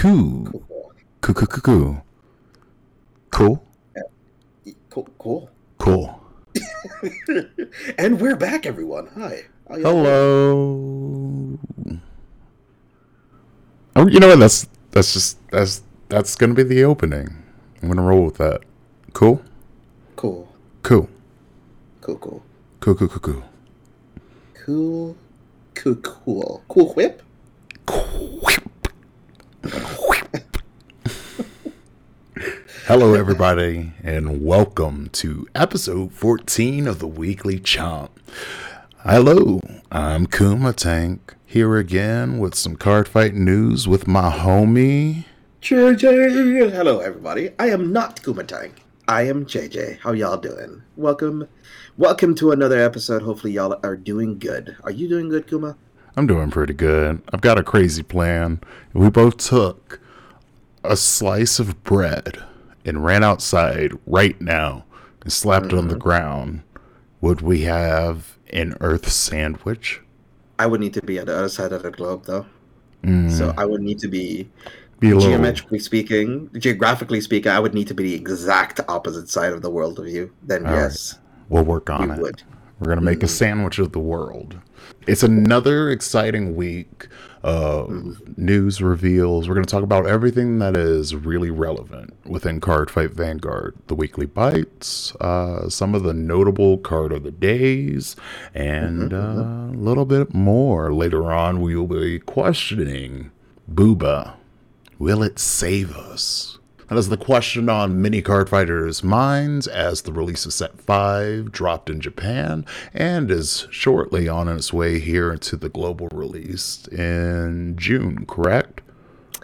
Cool. Cool, cool, cool, cool. Cool? Cool. Cool. Cool. and we're back, everyone. Hi. How y'all Hello. Oh, you know what? That's that's just that's that's gonna be the opening. I'm gonna roll with that. Cool. doing? Cool. Cool. Cool. Cool. Cool. Cool. Cool. Cool. Cool. Cool. Cool. Cool whip. Hello, everybody, and welcome to episode 14 of the Weekly Chomp. Hello, I'm Kuma Tank here again with some card fight news with my homie. JJ. Hello, everybody. I am not Kuma Tank. I am JJ. How y'all doing? Welcome. Welcome to another episode. Hopefully, y'all are doing good. Are you doing good, Kuma? I'm doing pretty good. I've got a crazy plan. We both took a slice of bread and ran outside right now and slapped it on the ground. Would we have an earth sandwich? I would need to be on the other side of the globe, though. Mm, So I would need to be be geometrically speaking, geographically speaking, I would need to be the exact opposite side of the world of you. Then All right. yes, We'll work on we it. would. We're gonna make a sandwich of the world. It's another exciting week of news reveals. We're gonna talk about everything that is really relevant within Card Fight Vanguard, the weekly bites, uh, some of the notable card of the days, and uh, a little bit more. Later on, we will be questioning Booba. Will it save us? That is the question on many card fighters' minds as the release of Set 5 dropped in Japan and is shortly on its way here to the global release in June, correct?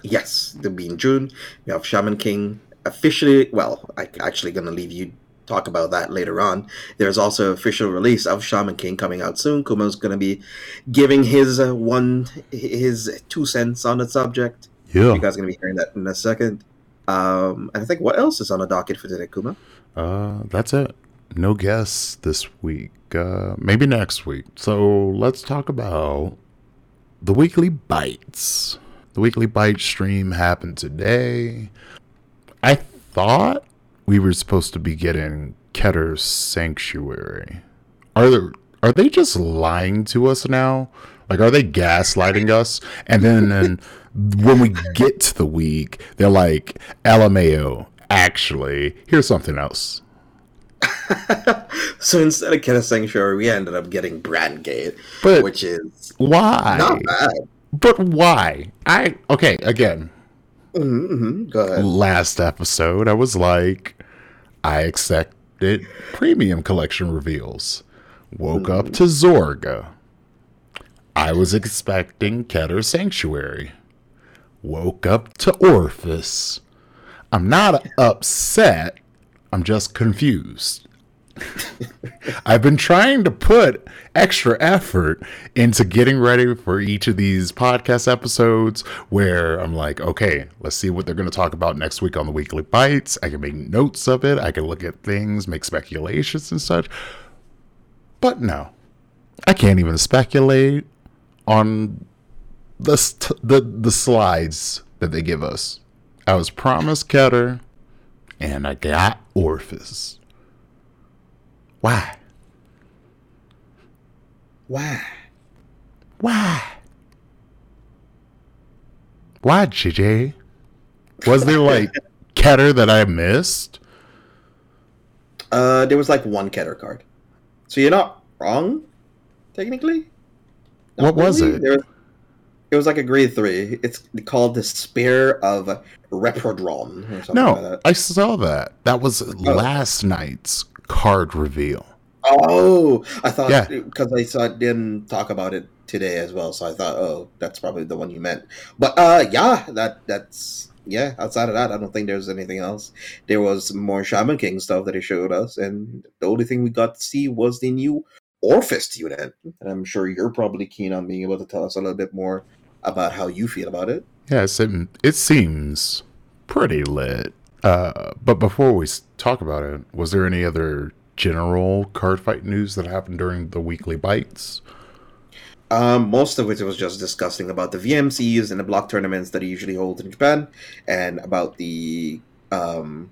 Yes, the be in June. We have Shaman King officially. Well, I'm actually gonna leave you talk about that later on. There's also official release of Shaman King coming out soon. Kuma's gonna be giving his uh, one his two cents on the subject. Yeah. You guys are gonna be hearing that in a second. Um, and I think what else is on the docket for today, Kuma? Uh, that's it. No guests this week. Uh, maybe next week. So let's talk about the weekly bites. The weekly bite stream happened today. I thought we were supposed to be getting Keter's Sanctuary. Are there, are they just lying to us now? Like, are they gaslighting us? And then, then when we get to the week, they're like, LMAO, actually, here's something else. So instead of Keter Sanctuary, we ended up getting Brandt Gate, But which is why? not bad. But why? I okay. Again, hmm Go ahead. last episode, I was like, I accepted premium collection reveals. Woke up to Zorga. I was expecting Keter Sanctuary. Woke up to Orphis. I'm not upset. I'm just confused. I've been trying to put extra effort into getting ready for each of these podcast episodes where I'm like, okay, let's see what they're going to talk about next week on the weekly bites. I can make notes of it, I can look at things, make speculations and such. But no, I can't even speculate on the st- the the slides that they give us. I was promised Keter, and I got Orphis. Why? Why? Why? Why, JJ? Was there like Keter that I missed? Uh, there was like one Keter card, so you're not wrong, technically. What was it? There was, it was like a grade three. It's called the Spear of Reprodron or something like No, that. I saw that. That was last night's card reveal. Oh, I thought Yeah. because I saw didn't talk about it today as well, so I thought, oh, that's probably the one you meant. But uh, yeah, that that's yeah. Outside of that, I don't think there's anything else. There was more Shaman King stuff that he showed us, and the only thing we got to see was the new Orphist unit. And I'm sure you're probably keen on being able to tell us a little bit more about how you feel about it. Yes, it, it seems pretty lit. Uh, but before we talk about it, was there any other general card fight news that happened during the weekly bites? Um, most of it was just discussing about the VMCs and the block tournaments that he usually holds in Japan, and about the um,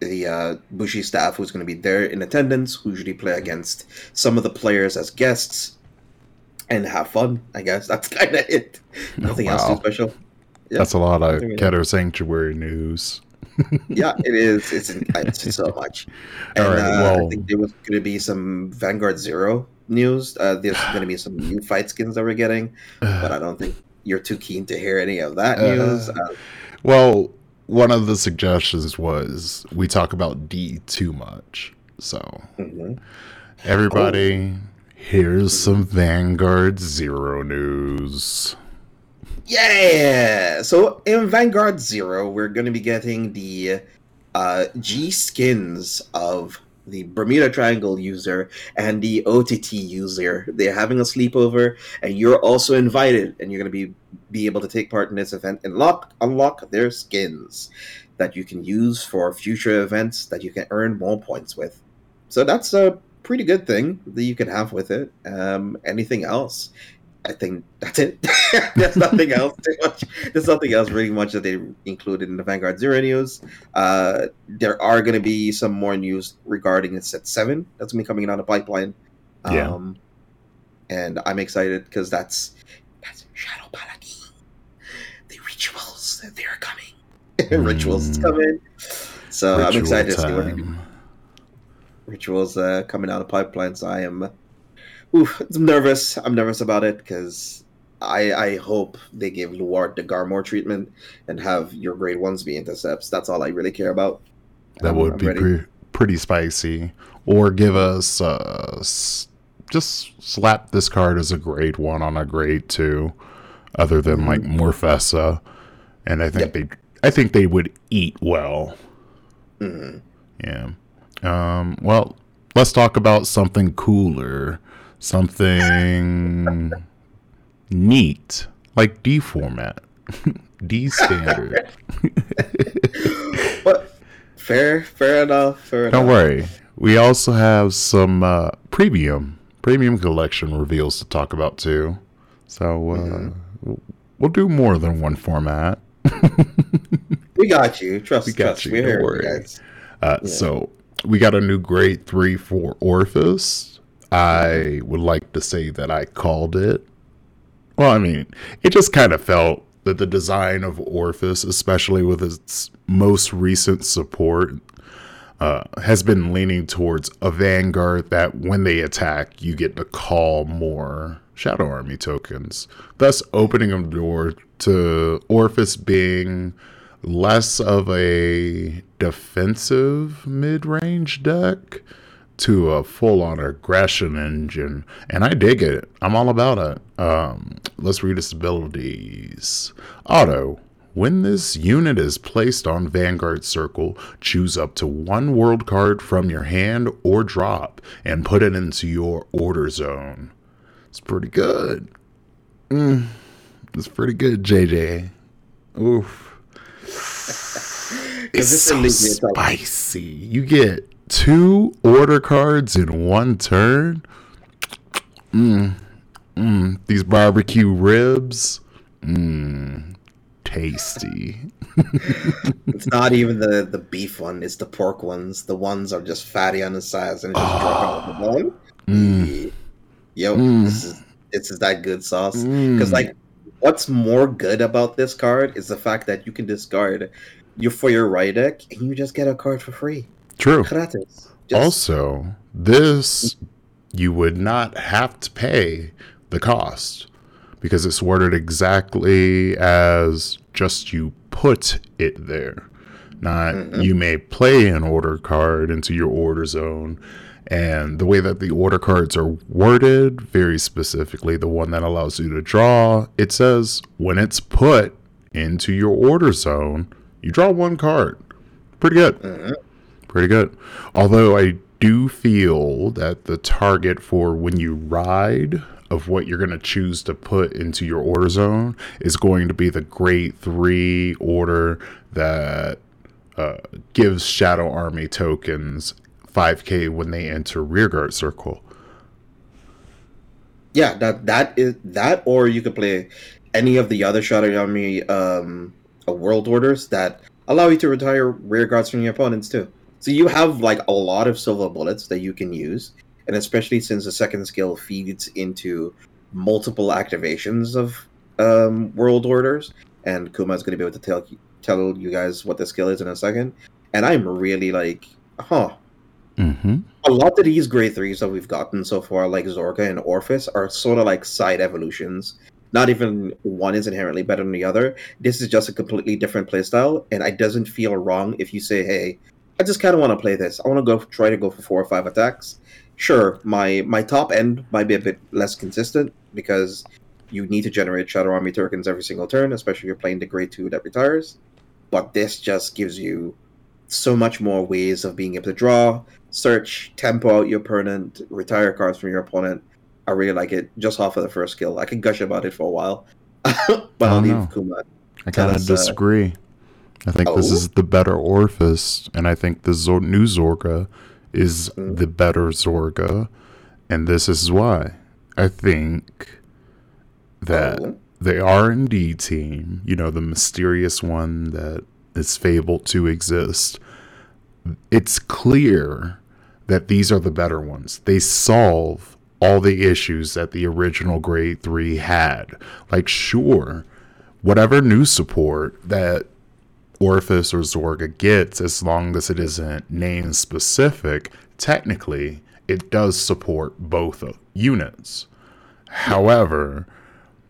the uh, Bushi staff who's going to be there in attendance, who usually play against some of the players as guests, and have fun. I guess that's kind of it. Nothing else too special. Yeah. That's a lot of Keter Sanctuary news. yeah, it is. It's, it's so much. And All right, uh, I think there was going to be some Vanguard Zero news. Uh, there's going to be some new fight skins that we're getting, but I don't think you're too keen to hear any of that Uh, news. Uh, Well, one of the suggestions was we talk about D too much. So mhm. everybody, here's some Vanguard Zero news. Yeah. So in Vanguard Zero, we're going to be getting the uh, G skins of the Bermuda Triangle user and the OTT user. They're having a sleepover, and you're also invited, and you're going to be be able to take part in this event and lock unlock their skins that you can use for future events that you can earn more points with. So that's a pretty good thing that you can have with it. Um, anything else? I think that's it. There's nothing else too much. There's nothing else really much that they included in the Vanguard Zero news. Uh, there are going to be some more news regarding set seven that's going to be coming down the pipeline. Yeah. Um, and I'm excited because that's that's Shadow Paladin. The rituals they're coming. rituals is Mm. coming. So I'm Ritual excited to see what they do time. Rituals uh, coming out of pipeline. So I am, oof, I'm nervous. I'm nervous about it because I I hope they give Luard the Garmore treatment and have your grade ones be intercepts. That's all I really care about. That Um, would I'm be pre- pretty spicy. Or give us uh, s- just slap this card as a grade one on a grade two, other than like Morfessa, and I think they I think they would eat well. Mhm. Yeah. Um, well, let's talk about something cooler, something neat, like D format, D standard. But fair, fair enough. Fair Don't enough. worry. We also have some uh, premium premium collection reveals to talk about too. So uh, we'll- we'll do more than one format. We got you. Trust, We got trust. you, We're don't here, guys. Uh, So we got a new grade three for Orphis. I would like to say that I called it. Well, I mean, it just kind of felt that the design of Orphis, especially with its most recent support, uh, has been leaning towards a vanguard that when they attack, you get to call more Shadow Army tokens, thus opening a door to Orphis being less of a defensive mid range deck to a full on aggression engine. And I dig it. I'm all about it. Um, let's read its abilities. Auto. When this unit is placed on Vanguard Circle, choose up to one world card from your hand or drop and put it into your order zone. It's pretty good. Mm, it's pretty good, JJ. Oof. It's this so spicy. You get two order cards in one turn. Mm, mm, these barbecue ribs. Mmm. Tasty. It's not even the the beef one. It's the pork ones. The ones are just fatty on the sides and just drop out the bone. Mm, Yo, Mm. this is this is that good sauce. mm. Because like, what's more good about this card is the fact that you can discard you for your right deck and you just get a card for free. True. Gratis. Just, Also, this you would not have to pay the cost because it's worded exactly as just you put it there. Not Mhm. you may play an order card into your order zone. And the way that the order cards are worded, very specifically, the one that allows you to draw, it says when it's put into your order zone, you draw one card. Pretty good Mhm. pretty good. Although I do feel that the target for when you ride of what you're going to choose to put into your order zone is going to be the grade three order that uh, gives Shadow Army tokens 5k when they enter rearguard circle. yeah, that that is that, or you could play any of the other Shadow Army um, uh, world orders that allow you to retire rear guards from your opponents too. So you have like a lot of silver bullets that you can use, and especially since the second skill feeds into multiple activations of um, world orders, and Kuma is going to be able to tell tell you guys what the skill is in a second. And I'm really like, huh. Mm-hmm. A lot of these grade threes that we've gotten so far, like Zorga and Orphis, are sort of like side evolutions. Not even one is inherently better than the other. This is just a completely different playstyle, and it doesn't feel wrong if you say, "Hey, I just kind of want to play this. I want to go try to go for four or five attacks." Sure, my my top end might be a bit less consistent because you need to generate Shadow Army tokens every single turn, especially if you're playing the grade two that retires. But this just gives you so much more ways of being able to draw, search, tempo out your opponent, retire cards from your opponent. I really like it just off of the first skill. I can gush about it for a while, but I'll Oh, leave. Kuma. I kind of uh, disagree. I think this Oh? is the better Orphis, and I think the Zor- new Zorga is Mm. the better Zorga, and this is why. I think that Oh. the R and D team, you know, the mysterious one that is fabled to exist, it's clear that these are the better ones. They solve all the issues that the original grade 3 had. Like sure, whatever new support that Orphis or Zorga gets, as long as it isn't name specific, technically it does support both units. However,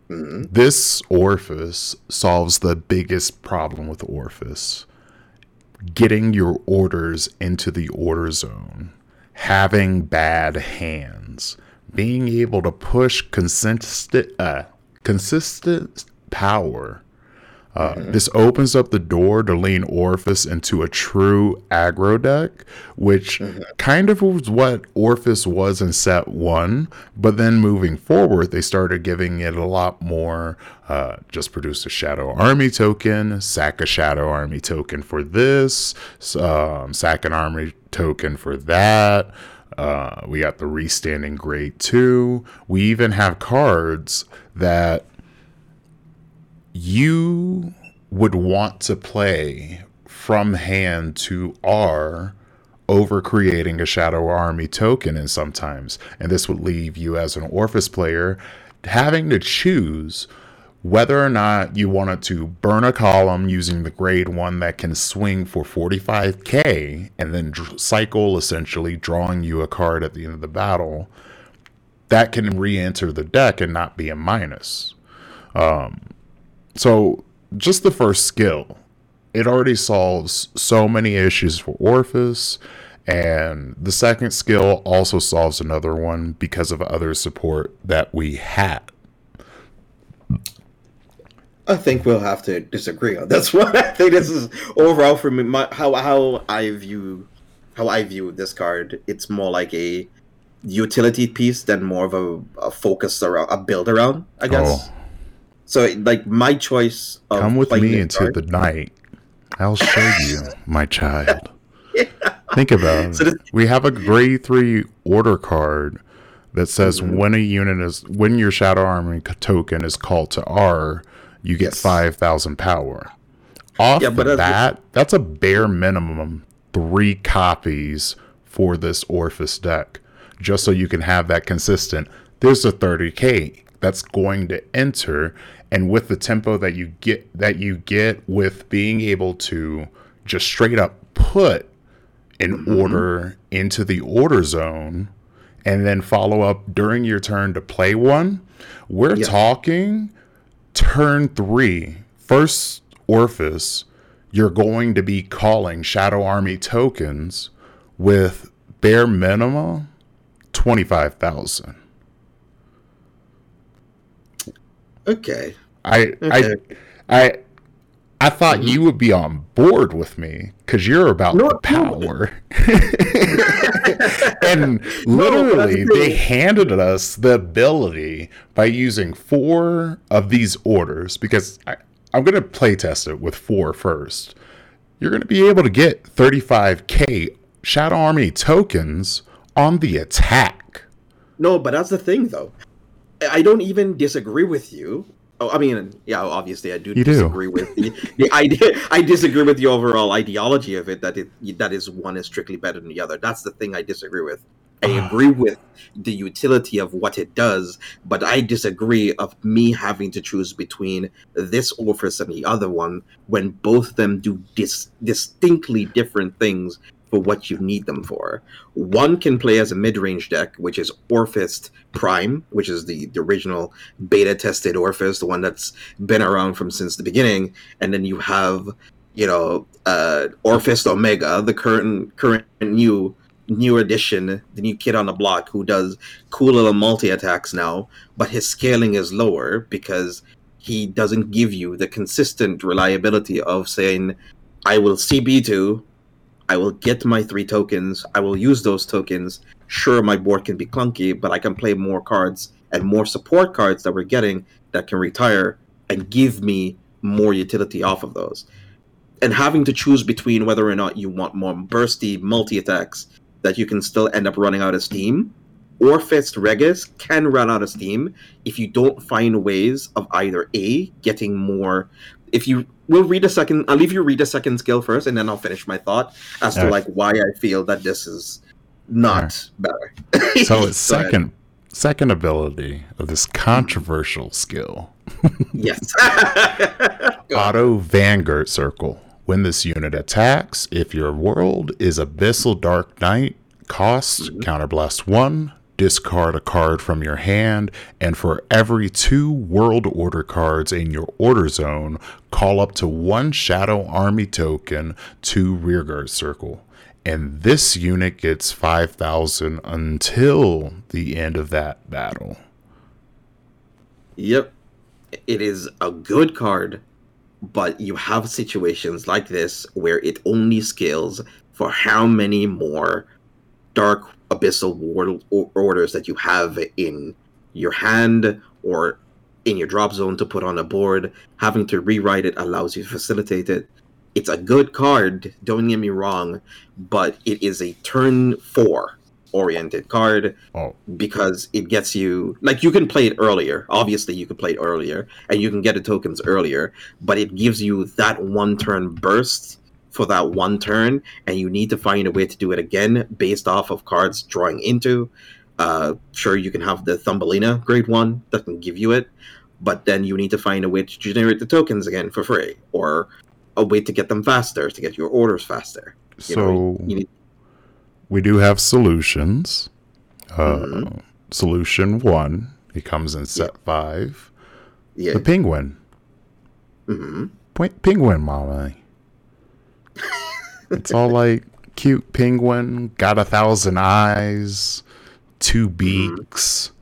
this Orphis solves the biggest problem with Orphis getting your orders into the order zone, having bad hands, being able to push consistent, uh, consistent power. Uh, This opens up the door to lean Orphis into a true aggro deck, which kind of was what Orphis was in set one. But then moving forward, they started giving it a lot more. Uh, just produce a Shadow Army token, sack a Shadow Army token for this, um, sack an Army token for that. Uh, we got the restanding grade two. We even have cards that you would want to play from hand to R over creating a Shadow Army token and sometimes. And this would leave you as an Orphis player having to choose whether or not you wanted to burn a column using the grade one that can swing for 45k and then dr- cycle essentially drawing you a card at the end of the battle that can re-enter the deck and not be a minus um, so just the first skill, it already solves so many issues for Orphis. And the second skill also solves another one because of other support that we had. I think we'll have to disagree on this one. I think this is overall for me. My, how how I view how I view this card. It's more like a utility piece than more of a, a focus around a build around. I guess. Oh. So like my choice. Of Come with me into the night. I'll show you, my child. Think about So it. we have a grade three order card that says Mm-hmm. when a unit is when your Shadow Army token is called to R, you get Yes. five thousand power. Off Yeah, the bat, that's a bare minimum three copies for this Orphis deck, just so you can have that consistent. There's a 30k that's going to enter, and with the tempo that you get that you get with being able to just straight up put an mm-hmm. order into the order zone and then follow up during your turn to play one, we're Yeah. talking turn three, first Orphis, you're going to be calling Shadow Army tokens with bare minimum 25,000. Okay. I, Okay. I, I, I thought mm-hmm. you would be on board with me because you're about No, the no. power. and literally, the they handed us the ability by using four of these orders because I, I'm going to play test it with four first. You're going to be able to get 35k Shadow Army tokens on the attack. No, but that's the thing though. I don't even disagree with you. Oh, I mean, yeah, obviously I do You do. disagree with the, the idea. I disagree with the overall ideology of it that it that is one is strictly better than the other. That's the thing I disagree with. I Ah. agree with the utility of what it does, but I disagree of me having to choose between this Orphis and the other one when both of them do dis- distinctly different things for what you need them for. One can play as a mid-range deck, which is Orphist Prime, which is the, the original beta-tested Orphis, the one that's been around from since the beginning, and then you have, you know, uh, Orphist Omega, the current current new new addition, the new kid on the block who does cool little multi attacks now, but his scaling is lower because he doesn't give you the consistent reliability of saying, I will CB2, I will get my three tokens, I will use those tokens. Sure, my board can be clunky, but I can play more cards and more support cards that we're getting that can retire and give me more utility off of those. And having to choose between whether or not you want more bursty multi attacks that you can still end up running out of steam, or Fist Regis can run out of steam if you don't find ways of either A, getting more. If you will read a second, I'll leave you read a second skill first, and then I'll finish my thought as to like why I feel that this is not better. So its Go ahead. second second ability of this controversial skill, Yes. Auto Vanguard Circle. When this unit attacks, if your world is Abyssal Dark Knight, cost mm-hmm. counterblast one, discard a card from your hand, and for every two World Order cards in your order zone, call up to one Shadow Army token to Rearguard Circle. And this unit gets 5,000 until the end of that battle. Yep. It is a good card, but you have situations like this where it only scales for how many more dark abyssal or- orders that you have in your hand or in your drop zone to put on a board. Having to rewrite it allows you to facilitate it. It's a good card, don't get me wrong, but it is a turn four oriented card Oh, because it gets you like you can play it earlier obviously you can play it earlier and you can get the tokens earlier but it gives you that one turn burst for that one turn and you need to find a way to do it again based off of cards drawing into uh sure you can have the thumbelina grade one that can give you it but then you need to find a way to generate the tokens again for free or a way to get them faster to get your orders faster you so know, you need we do have solutions. Uh, Mhm. Solution one, it comes in set five. yeah The penguin. Mm-hmm. P- penguin, mama. It's all like cute penguin, got a thousand eyes, two beaks,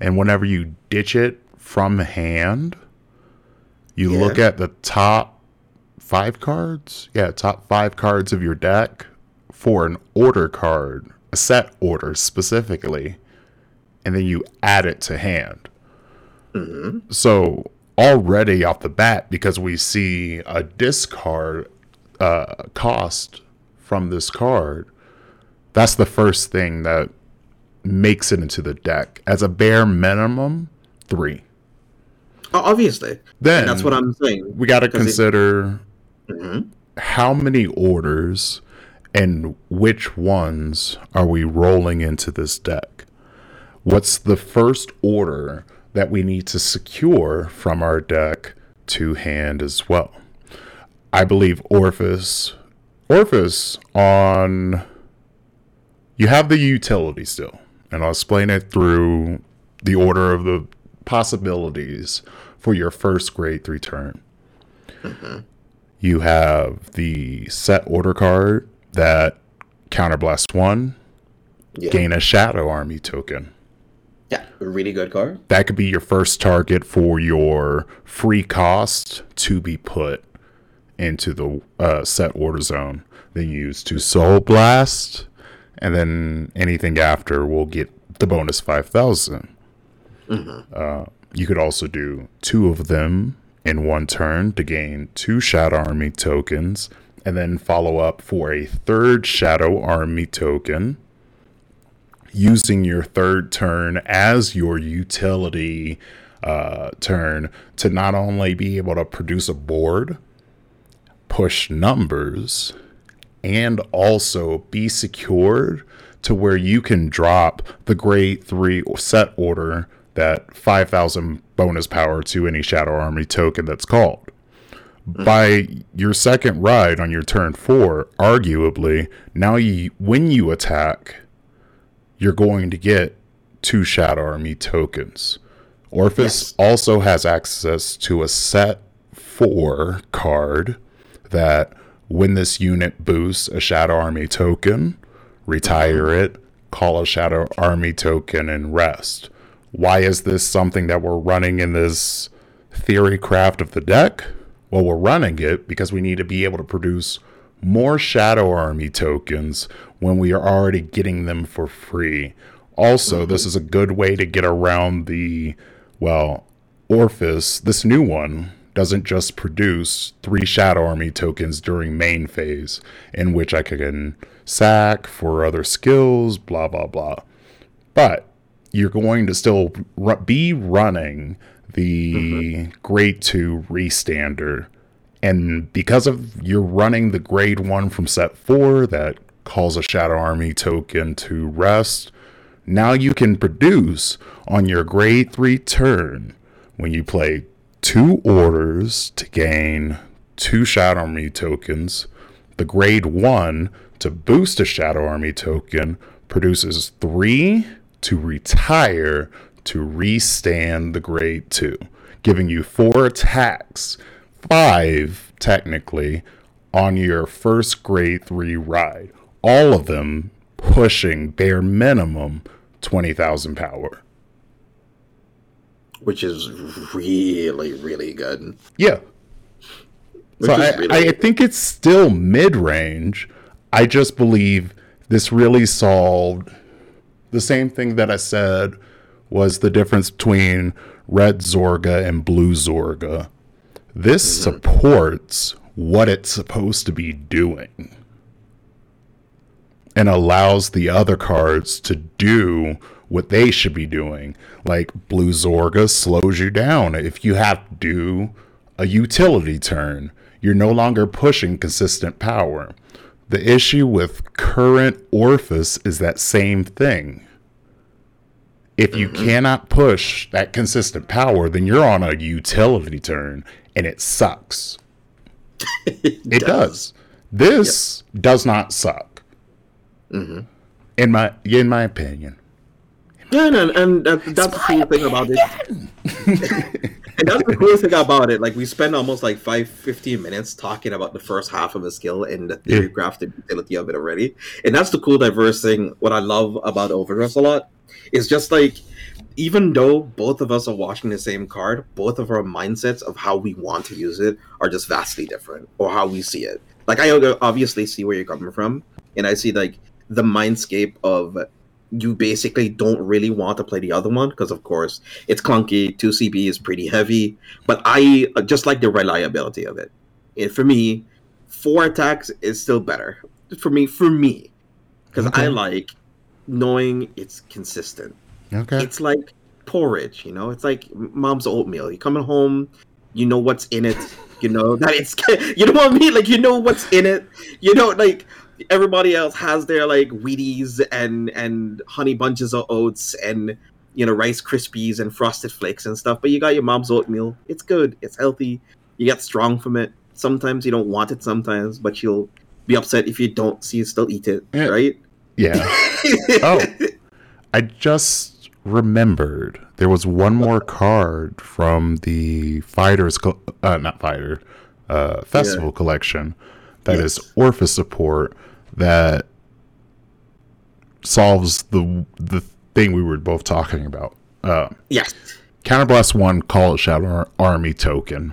and whenever you ditch it from hand, you Yeah. look at the top five cards. Yeah, top five cards of your deck for an order card, a set order specifically, and then you add it to hand. hmm So already off the bat, because we see a discard uh, cost from this card, that's the first thing that makes it into the deck as a bare minimum three. Obviously. Then And that's what I'm saying. we got to 'Cause it- consider Mhm. how many orders and which ones are we rolling into this deck? What's the first order that we need to secure from our deck to hand as well? I believe Orphis. Orphis on. You have the utility still, and I'll explain it through the order of the possibilities for your first grade three turn. Mm-hmm. You have the set order card that counterblast one, Yeah. gain a shadow army token. Yeah. Really good card. That could be your first target for your free cost to be put into the uh, set order zone. Then use to soul blast, and then anything after will get the bonus five Uh, you could also do two of them in one turn to gain two Shadow Army tokens, and then follow up for a third Shadow Army token. using your third turn as your utility uh, turn to not only be able to produce a board, push numbers, and also be secured to where you can drop the grade 3 set order that 5000 bonus power to any shadow army token that's called by your second ride on your turn four, arguably, now you when you attack, you're going to get two Shadow Army tokens. Orphis Yes. also has access to a set four card that when this unit boosts a Shadow Army token, retire it, call a Shadow Army token, and rest. Why is this something that we're running in this theory craft of the deck? Well, we're running it because we need to be able to produce more Shadow Army tokens when we are already getting them for free. Also, this is a good way to get around the, well, Orphis, this new one, doesn't just produce three Shadow Army tokens during main phase, in which I can sack for other skills, blah, blah, blah. But you're going to still be running the mm-hmm. grade 2 restander. And because of you're running the grade 1 from set 4 that calls a Shadow Army token to rest, now you can produce on your grade 3 turn when you play two orders to gain two Shadow Army tokens. The grade 1 to boost a Shadow Army token produces three to retire to restand the grade 2, giving you four attacks, five technically, on your first grade 3 ride. All of them pushing bare minimum 20,000 power. Which is really, really good. Yeah. Which So I, really I think it's still mid range. I just believe this really solved the same thing that I said was the difference between red Zorga and blue Zorga. This mm-hmm. supports what it's supposed to be doing and allows the other cards to do what they should be doing. Like Blue Zorga slows you down if you have to do a utility turn. You're no longer pushing consistent power. The issue with current Orphis is that same thing. If you mm-hmm. cannot push that consistent power, then you're on a utility turn and it sucks. It does. This does not suck. Mm-hmm. In my in my opinion. Yeah, and, and that, that's the cool thing about it. and that's the cool thing about it. Like, we spend almost like five, 15 minutes talking about the first half of a skill and the theory Yeah. crafted utility of it already. And that's the cool, diverse thing. What I love about Overdress a lot is just like, even though both of us are watching the same card, both of our mindsets of how we want to use it are just vastly different, or how we see it. Like, I obviously see where you're coming from, and I see like the mindscape of you basically don't really want to play the other one because of course it's clunky 2cb is pretty heavy but i uh, just like the reliability of it. And for me four attacks is still better. For me for me. Because Okay. i like knowing it's consistent. Okay. it's like porridge you know? It's like mom's oatmeal. You coming home you know what's in it you know that it's you know what i mean? Like you know what's in it you know like everybody else has their like wheaties and and honey bunches of oats and you know rice krispies and frosted flakes and stuff but you got your mom's oatmeal it's good it's healthy you get strong from it sometimes you don't want it sometimes but you'll be upset if you don't see you still eat it Yeah. right yeah. Oh. I just remembered there was one more card from the fighters co- uh not fighter uh festival collection that is Yes. Orpha support that solves the the thing we were both talking about. Uh yes Counterblast 1 Call it Shadow Army token.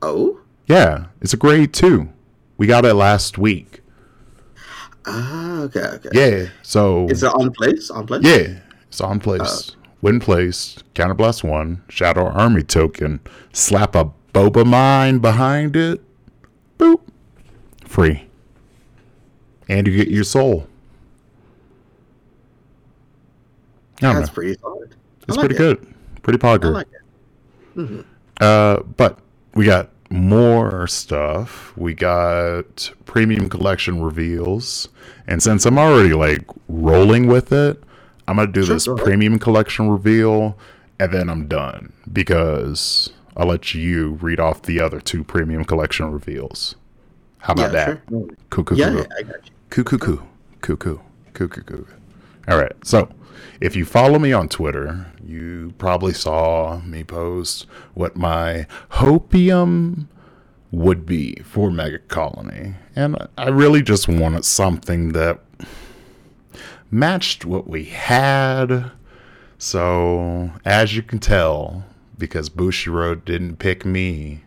oh Yeah, it's a grade 2. We got it last week. ah okay okay Yeah. So Is it on place? On place? Yeah, it's on place. Win place, counterblast one, shadow army token, slap a boba mine behind it, boop, free. And you get your soul. That's know. pretty solid. It's like pretty it. good. Pretty pogger. like it. hmm Uh, but we got more stuff. We got premium collection reveals, and since I'm already like rolling with it, I'm gonna do Sure, this premium collection reveal, and then I'm done because I'll let you read off the other two premium collection reveals. How about Yeah, that? sure. Cool, cool, Yeah, cool. yeah, I got you. Coo. Coo coo coo. All right. So if you follow me on Twitter, you probably saw me post what my hopium would be for Mega Colony. And I really just wanted something that matched what we had. So as you can tell, because Bushiroad didn't pick me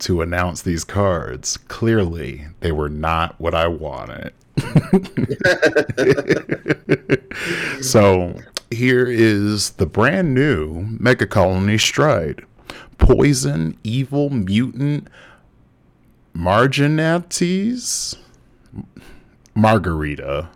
to announce these cards, clearly they were not what I wanted. so here is the brand new Mega Colony Stride. Poison, evil, mutant, marginates, margarita.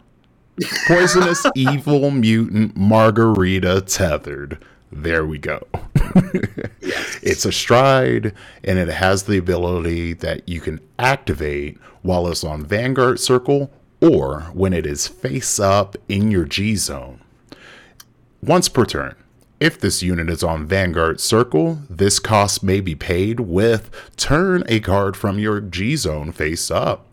Poisonous, evil, mutant, margarita, tethered. There we go. yes. It's a stride, and it has the ability that you can activate while it's on Vanguard Circle or when it is face up in your G zone. Once per turn. If this unit is on Vanguard Circle, this cost may be paid with turn a card from your G zone face up.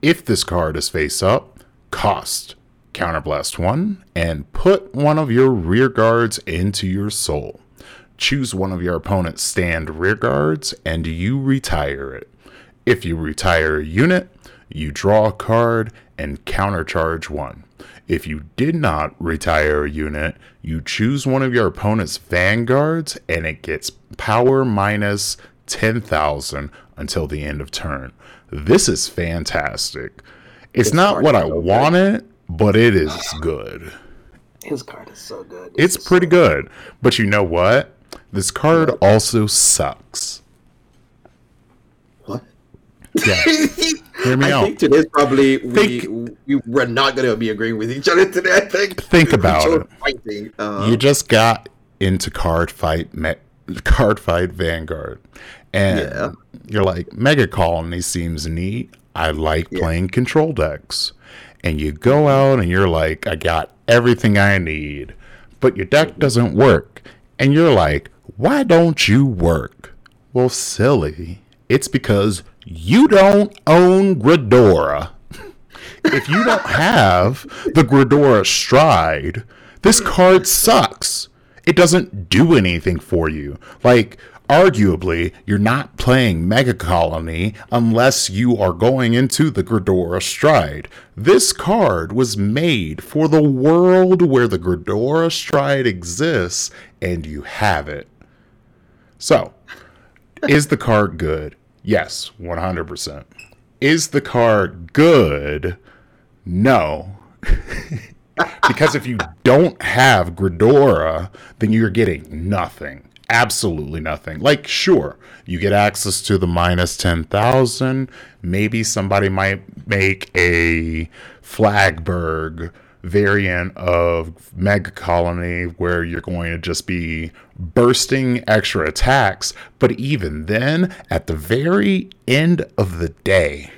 If this card is face up, cost Counterblast 1 and put one of your rear guards into your soul. Choose one of your opponent's stand rear guards and you retire it. If you retire a unit, you draw a card and countercharge one. If you did not retire a unit, you choose one of your opponent's vanguards and it gets power minus 10,000 until the end of turn. This is fantastic. It's, not what I wanted, but it is good. His card is so good. It's pretty good. But you know what? This card also sucks. What? Yeah. Hear me I out. think today's probably we, Think- we we're not going to be agreeing with each other today. I think. Think about it. Uh, you just got into card fight me- card fight vanguard and Yeah. you're like mega colony seems neat i like playing control decks and you go out and you're like i got everything i need but your deck doesn't work. And you're like why don't you work? Well silly. It's because you don't own gridora if you don't have the Gridora Stride, this card sucks. It doesn't do anything for you. Like, arguably, you're not playing Mega Colony unless you are going into the Gridora Stride. This card was made for the world where the Gridora Stride exists, and you have it. So, is the card good? Yes, 100%. Is the card good? No. because if you don't have Gridora, then you're getting nothing. Absolutely nothing. Like, sure, you get access to the minus 10,000. Maybe somebody might make a Flagberg variant of Mega Colony where you're going to just be bursting extra attacks. But even then, at the very end of the day,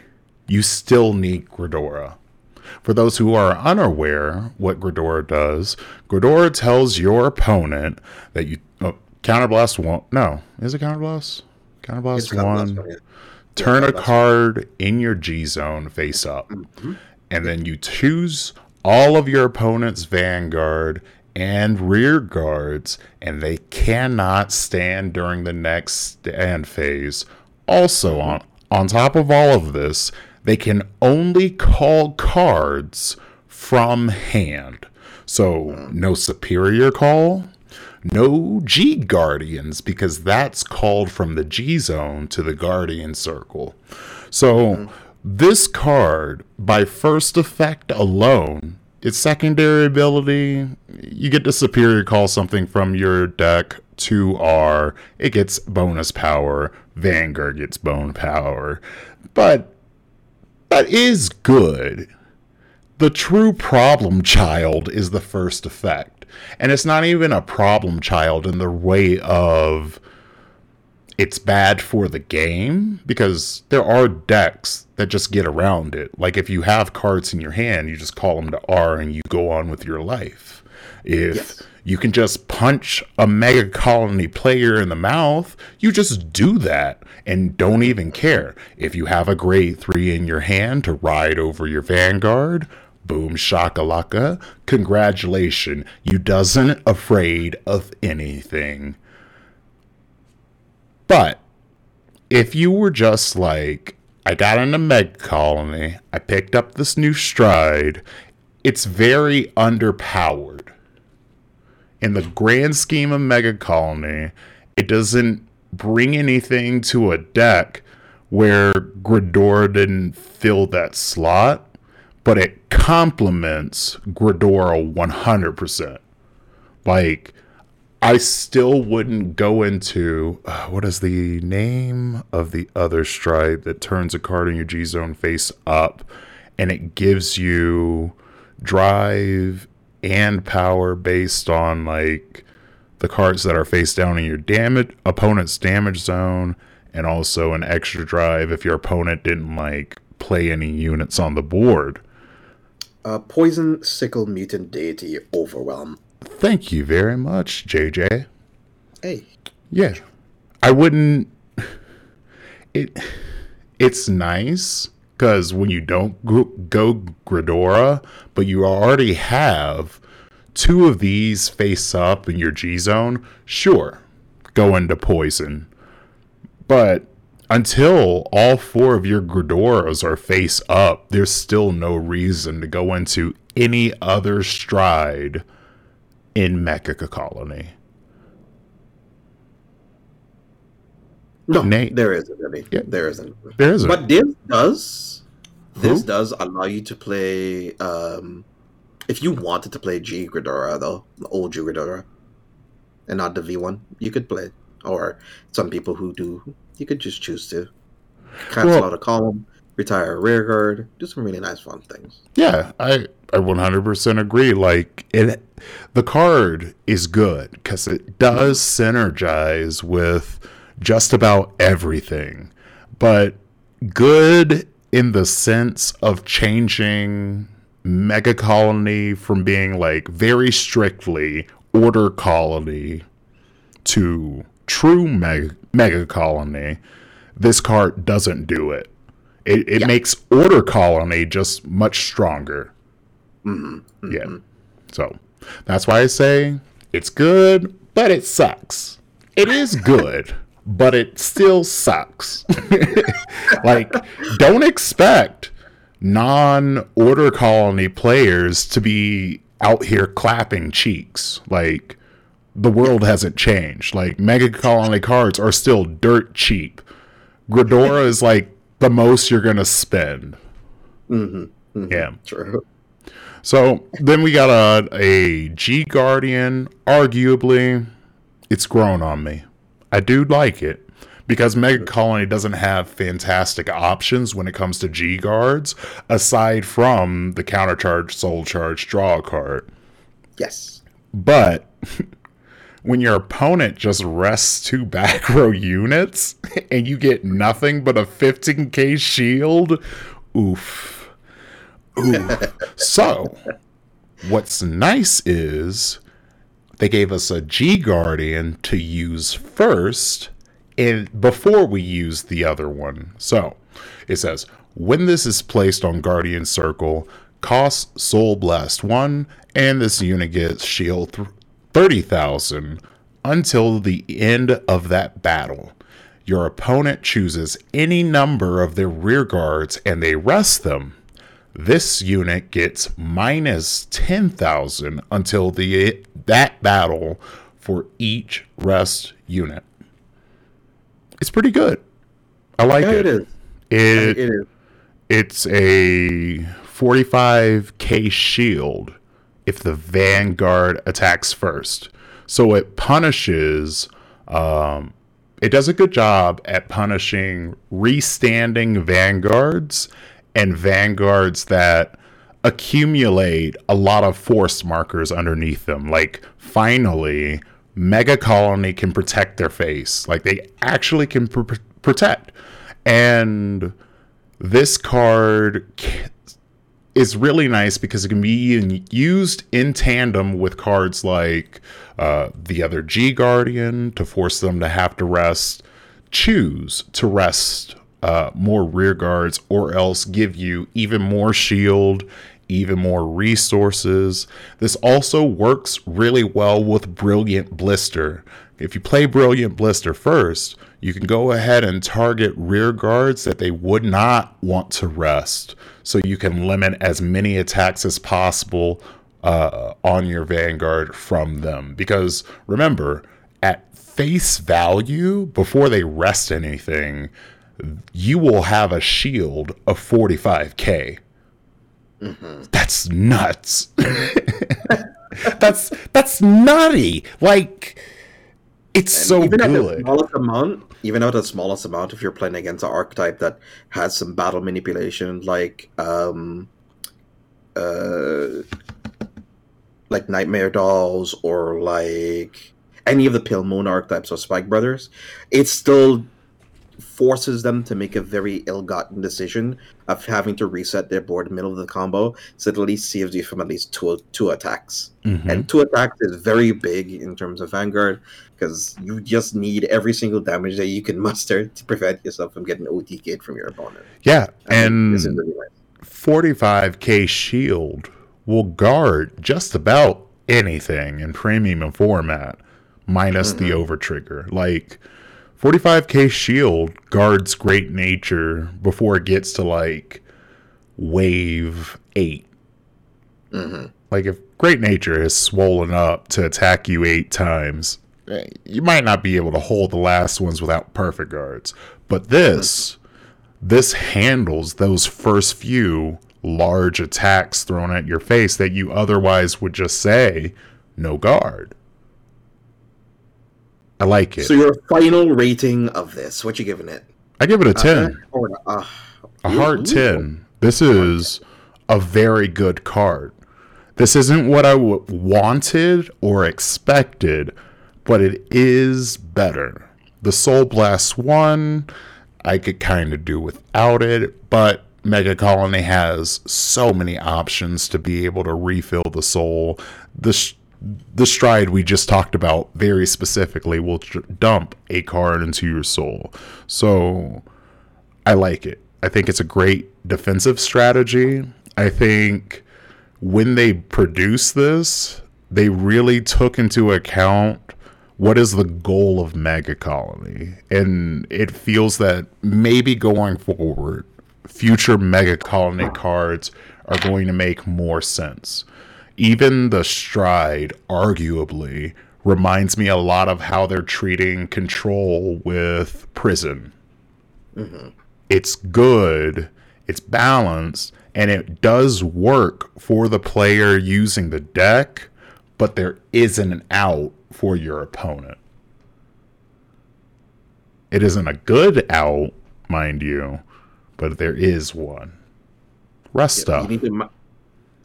you still need Gridora. For those who are unaware what Gridora does, Gridora tells your opponent that you oh, counterblast one. No, is it counterblast? Counterblast one. one, yeah. Turn a Counterblast one. card in your G zone face up, Mm-hmm. and then you choose all of your opponent's vanguard and rear guards, and they cannot stand during the next stand phase. Also, on on top of all of this, they can only call cards from hand. So no superior call, no G Guardians, because that's called from the G zone to the Guardian Circle. So this card, by first effect alone, its secondary ability, you get to superior call something from your deck to R. It gets bonus power. Vanguard gets bone power. But that is good. The true problem child is the first effect. And it's not even a problem child in the way of it's bad for the game because there are decks that just get around it. Like if you have cards in your hand, you just call them to R and you go on with your life. If yes. you can just punch a mega colony player in the mouth, you just do that and don't even care. If you have a grade 3 in your hand to ride over your vanguard, boom shakalaka, congratulations, you doesn't afraid of anything. But if you were just like, I got into Mega Colony, I picked up this new stride, it's very underpowered. In the grand scheme of Mega Colony, it doesn't bring anything to a deck where Gridora didn't fill that slot, but it complements Gridora 100%. Like, I still wouldn't go into uh, what is the name of the other stride that turns a card in your G zone face up and it gives you drive and power based on like the cards that are face down in your damage opponent's damage zone and also an extra drive if your opponent didn't like play any units on the board. Uh, poison sickle mutant deity overwhelm. Thank you very much, JJ. Hey. Yeah. I wouldn't it it's nice cuz when you don't go, go Gridora, but you already have two of these face up in your G zone, sure. Go into poison. But until all four of your Gridoras are face up, there's still no reason to go into any other stride in Mega Colony. No, Nate, there isn't any. Yeah, there isn't. There isn't. But this does. This Who? does allow you to play. Um, if you wanted to play G Gridora, though, the old G Gridora, and not the V one, you could play. Or some people who do, you could just choose to cancel well, out a column, retire a rear guard, do some really nice fun things. Yeah, I I 100% agree. Like it, the card is good because it does synergize with just about everything, but good in the sense of changing Mega Colony from being like very strictly Order Colony to true Mega, mega Colony. This card doesn't do it. It, it yeah. makes Order Colony just much stronger. Mm-hmm. Mm-hmm. Yeah. So that's why I say it's good, but it sucks. It is good, but it still sucks. like, don't expect non order colony players to be out here clapping cheeks. Like, the world hasn't changed. Like, mega colony cards are still dirt cheap. Gridora is like the most you're going to spend. Mm-hmm. Mm-hmm. Yeah. True. So then we got a, a G Guardian. Arguably, it's grown on me. I do like it because Mega Colony doesn't have fantastic options when it comes to G guards, aside from the countercharge, soul charge, draw card. Yes. But when your opponent just rests two back row units and you get nothing but a 15k shield, oof. Ooh. so, what's nice is they gave us a G Guardian to use first and before we use the other one. So, it says when this is placed on Guardian Circle, costs Soul Blast 1 and this unit gets shield 30,000 until the end of that battle. Your opponent chooses any number of their rear guards and they rest them. This unit gets minus 10,000 until the that battle for each rest unit. It's pretty good. I like yeah, it. It is. It, it is. It's a 45k shield if the vanguard attacks first. So it punishes um, it does a good job at punishing restanding vanguards and vanguards that accumulate a lot of force markers underneath them. Like, finally, Mega Colony can protect their face. Like, they actually can pr- protect. And this card is really nice because it can be used in tandem with cards like uh, the other G Guardian to force them to have to rest, choose to rest uh, more rear guards, or else give you even more shield, even more resources. This also works really well with Brilliant Blister. If you play Brilliant Blister first, you can go ahead and target rear guards that they would not want to rest. So you can limit as many attacks as possible uh, on your Vanguard from them. Because remember, at face value, before they rest anything, you will have a shield of 45k. Mm-hmm. That's nuts. that's that's nutty. Like it's and so even good. At the smallest amount, even at the smallest amount, if you're playing against an archetype that has some battle manipulation, like um, uh, like Nightmare Dolls or like any of the Pale Moon archetypes or Spike Brothers, it's still forces them to make a very ill-gotten decision of having to reset their board in the middle of the combo, so it at least saves you from at least two two attacks. Mm-hmm. And two attacks is very big in terms of Vanguard because you just need every single damage that you can muster to prevent yourself from getting OTK'd from your opponent. Yeah, and 45k shield will guard just about anything in premium format, minus mm-hmm. the over trigger. Like 45k shield guards great nature before it gets to like wave 8 mm-hmm. like if great nature has swollen up to attack you eight times eh, you might not be able to hold the last ones without perfect guards. But this this handles those first few large attacks thrown at your face that you otherwise would just say no guard I like it. So your final rating of this, what you giving it? I give it a ten. Uh, uh, a hard ten. This is a very good card. This isn't what I w- wanted or expected, but it is better. The Soul Blast one, I could kind of do without it, but Mega Colony has so many options to be able to refill the soul. The sh- the stride we just talked about very specifically will dump a card into your soul. So I like it. I think it's a great defensive strategy. I think when they produce this, they really took into account what is the goal of Mega Colony. And it feels that maybe going forward, future Mega Colony cards are going to make more sense even the stride, arguably, reminds me a lot of how they're treating control with prison. Mm-hmm. It's good, it's balanced, and it does work for the player using the deck, but there isn't an out for your opponent. It isn't a good out, mind you, but there is one. Rest yeah, stuff. You need to,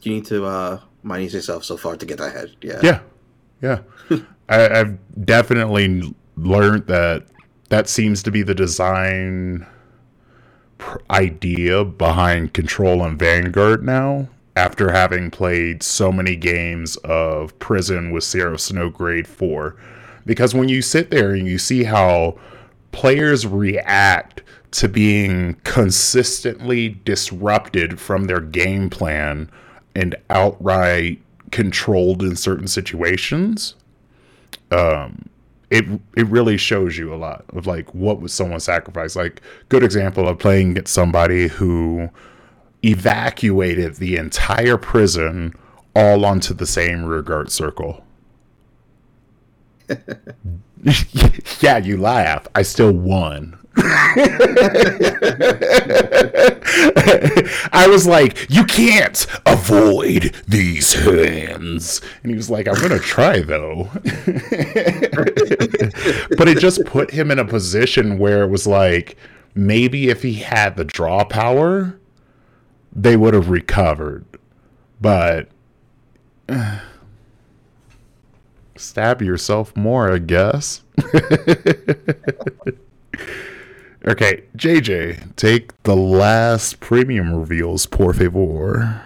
you need to uh, minus yourself so far to get ahead. Yeah. Yeah. Yeah. I, I've definitely learned that that seems to be the design pr- idea behind Control and Vanguard now. After having played so many games of Prison with Zero Snow Grade 4. Because when you sit there and you see how players react to being consistently disrupted from their game plan and outright controlled in certain situations, um, it it really shows you a lot of like what was someone sacrifice. Like good example of playing against somebody who evacuated the entire prison all onto the same rear guard circle. yeah, you laugh. I still won. I was like, you can't avoid these hands. And he was like, I'm going to try though. but it just put him in a position where it was like, maybe if he had the draw power, they would have recovered. but uh, stab yourself more, I guess. okay, JJ, take the last premium reveals, por favor.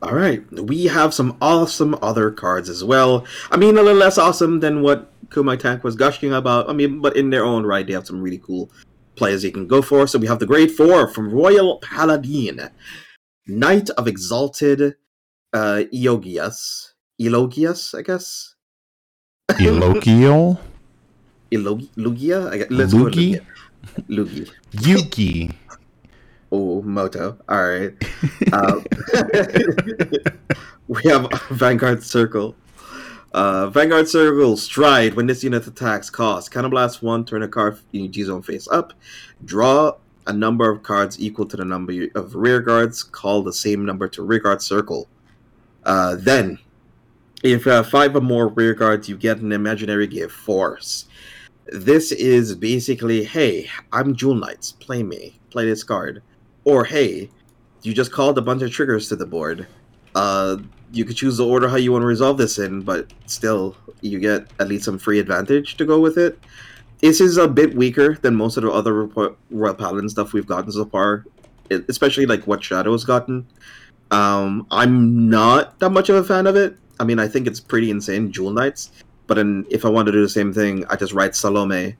All right, we have some awesome other cards as well. I mean, a little less awesome than what Kumai Tank was gushing about. I mean, but in their own right, they have some really cool players you can go for. So we have the Grade 4 from Royal Paladin, Knight of Exalted uh, Eogias. Elogias, I guess. Elogiel? Elog- Lugia? I guess, let's Lugi? Lugi. Yuki. Oh, Moto. All right. um, we have Vanguard Circle. Uh, Vanguard Circle Stride. When this unit attacks, cost Counterblast 1, turn a card in your G zone face up. Draw a number of cards equal to the number of rear guards. Call the same number to rear guard circle. Uh, then, if you have five or more rear guards, you get an imaginary gift force. This is basically, hey, I'm Jewel Knights. Play me. Play this card. Or hey, you just called a bunch of triggers to the board. Uh, you could choose the order how you want to resolve this in, but still, you get at least some free advantage to go with it. This is a bit weaker than most of the other Royal Paladin stuff we've gotten so far, especially like what Shadow has gotten. Um, I'm not that much of a fan of it. I mean, I think it's pretty insane, Jewel Knights. But then, if I want to do the same thing, I just write Salome,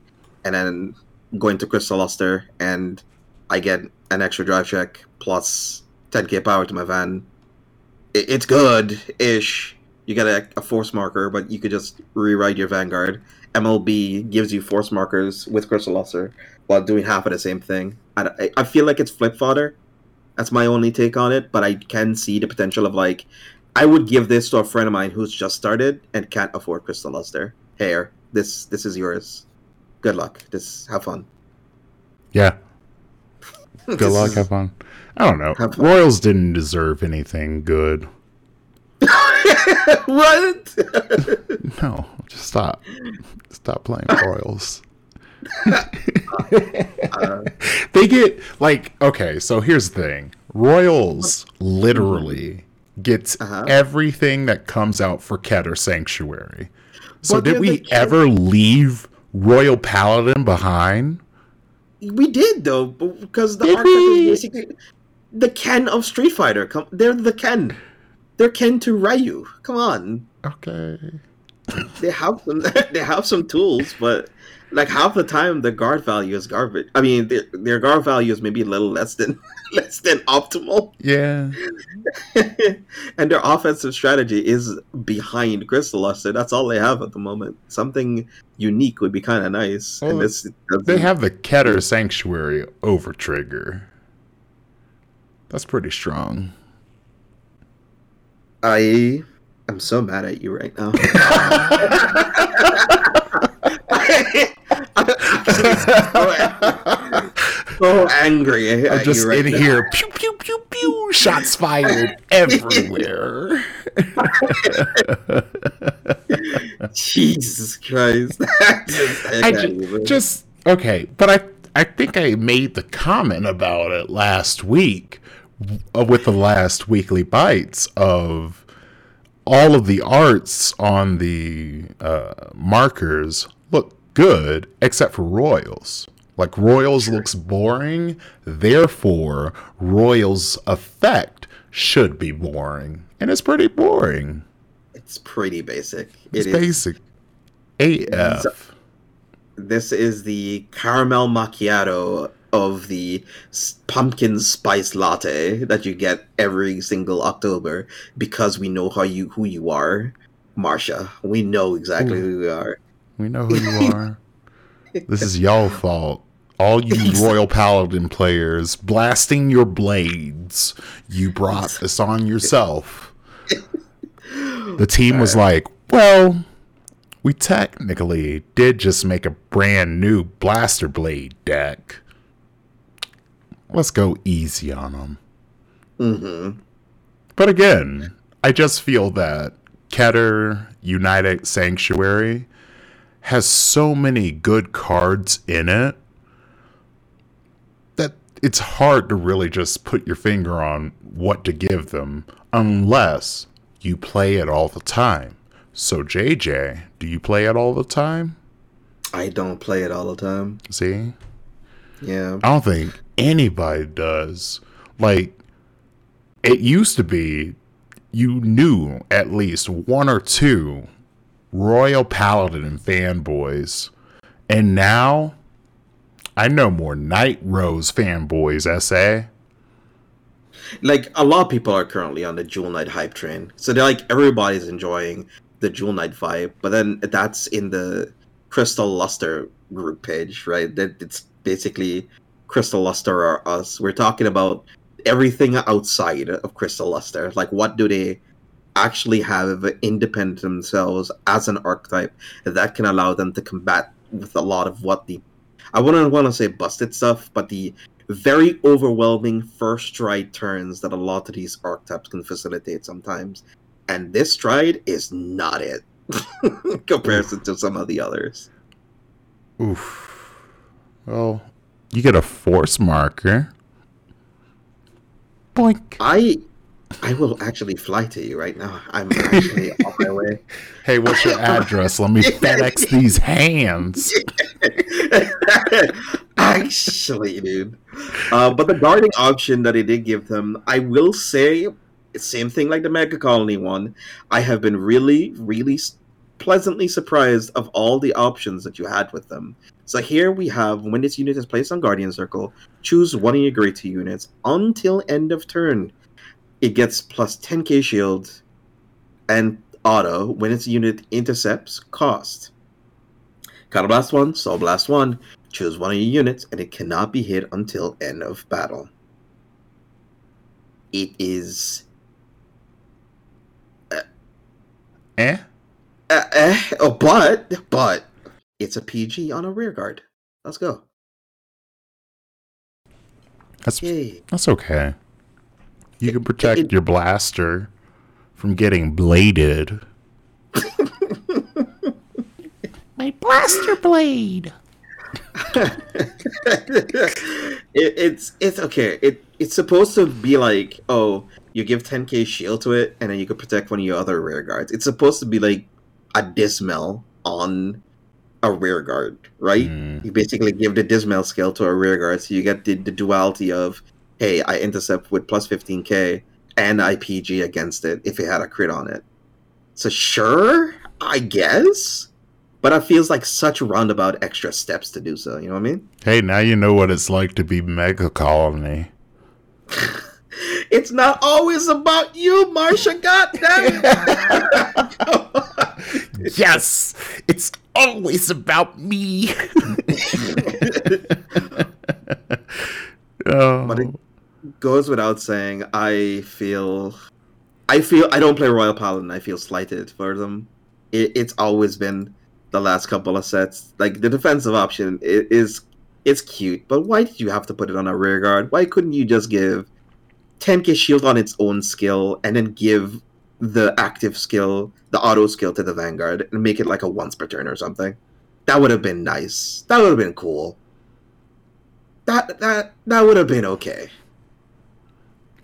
and then go into Crystal Luster, and I get an extra drive check plus 10k power to my van. It's good ish. You get a, a, force marker, but you could just rewrite your Vanguard. MLB gives you force markers with Crystal Luster while doing half of the same thing. I, I feel like it's flip fodder. That's my only take on it, but I can see the potential of like, I would give this to a friend of mine who's just started and can't afford Crystal Luster. Here, this this is yours. Good luck. This have fun. Yeah, Good luck. Have fun. I don't know. Royals didn't deserve anything good. what? no, just stop. Stop playing Royals. uh, they get like okay. So here's the thing: Royals literally gets uh-huh. everything that comes out for Keter Sanctuary. So but did we ever leave Royal Paladin behind? We did though, because the did is basically the Ken of Street Fighter. Come, they're the Ken. They're Ken to Ryu. Come on. Okay. they have some. They have some tools, but like half the time the guard value is garbage. I mean, their, their guard value is maybe a little less than less than optimal. Yeah. and their offensive strategy is behind Crystal Luster. That's all they have at the moment. Something unique would be kind of nice. Well, and this they have the Keter Sanctuary over trigger. That's pretty strong. I, I am so mad at you right now. So angry. I'm just right in now. here. Pew pew pew pew. Shots fired everywhere. Jesus Christ! I just, just okay, but I I think I made the comment about it last week uh, with the last weekly bites of all of the arts on the uh, markers look good except for Royals. Like Royals looks boring, therefore Royals effect should be boring, and it's pretty boring. It's pretty basic. It's it basic. AF. So, this is the caramel macchiato of the pumpkin spice latte that you get every single October because we know how you who you are, Marsha. We know exactly Ooh. who you are. We know who you are. this is y'all fault. All you Royal Paladin players blasting your blades. You brought this on yourself. The team was like, well, we technically did just make a brand new blaster blade deck. Let's go easy on them. Mm-hmm. But again, I just feel that Keter United Sanctuary has so many good cards in it it's hard to really just put your finger on what to give them unless you play it all the time. So JJ, do you play it all the time? I don't play it all the time. See? Yeah. I don't think anybody does. Like it used to be you knew at least one or two Royal Paladin fanboys. And now I know more Night Rose fanboys, SA. Like a lot of people are currently on the Jewel Knight hype train. So they're like everybody's enjoying the Jewel Knight vibe, but then that's in the Crystal Luster group page, right? That it's basically Crystal Luster or us. We're talking about everything outside of Crystal Luster. Like what do they actually have independent themselves as an archetype that can allow them to combat with a lot of what the I wouldn't want to say busted stuff, but the very overwhelming first stride turns that a lot of these archetypes can facilitate sometimes. And this stride is not it comparison to some of the others. Oof. Well, you get a force marker. Boink. I I will actually fly to you right now. I'm actually on my way. Hey, what's your address? Let me FedEx these hands. actually, dude. Uh, but the guarding option that they did give them, I will say, same thing like the Mega Colony one. I have been really, really pleasantly surprised of all the options that you had with them. So here we have when this unit is placed on Guardian Circle, choose one of your grade 2 units until end of turn. It gets plus 10k shield and auto when its unit intercepts cost. Counterblast 1, Soul Blast 1, choose one of your units and it cannot be hit until end of battle. It is. Uh, eh? Uh, eh, oh, but, but, it's a PG on a rear guard. Let's go. That's Yay. that's okay. You can protect it, your blaster from getting bladed. My blaster blade. it, it's it's okay. It it's supposed to be like oh you give 10k shield to it and then you can protect one of your other rear guards. It's supposed to be like a dismal on a rear guard, right? Mm. You basically give the dismal skill to a rear guard, so you get the, the duality of hey, I intercept with plus 15k and IPG against it if it had a crit on it. So sure, I guess. But it feels like such roundabout extra steps to do so, you know what I mean? Hey, now you know what it's like to be Mega Colony. it's not always about you, Marsha, goddamn. It! Yes, it's always about me. oh. But it goes without saying, I feel, I feel, I don't play Royal Paladin. I feel slighted for them. It, it's always been the last couple of sets. Like the defensive option is, it's cute, but why did you have to put it on a rear guard? Why couldn't you just give 10k shield on its own skill and then give the active skill, the auto skill to the Vanguard and make it like a once per turn or something? That would have been nice. That would have been cool. That that that would have been okay.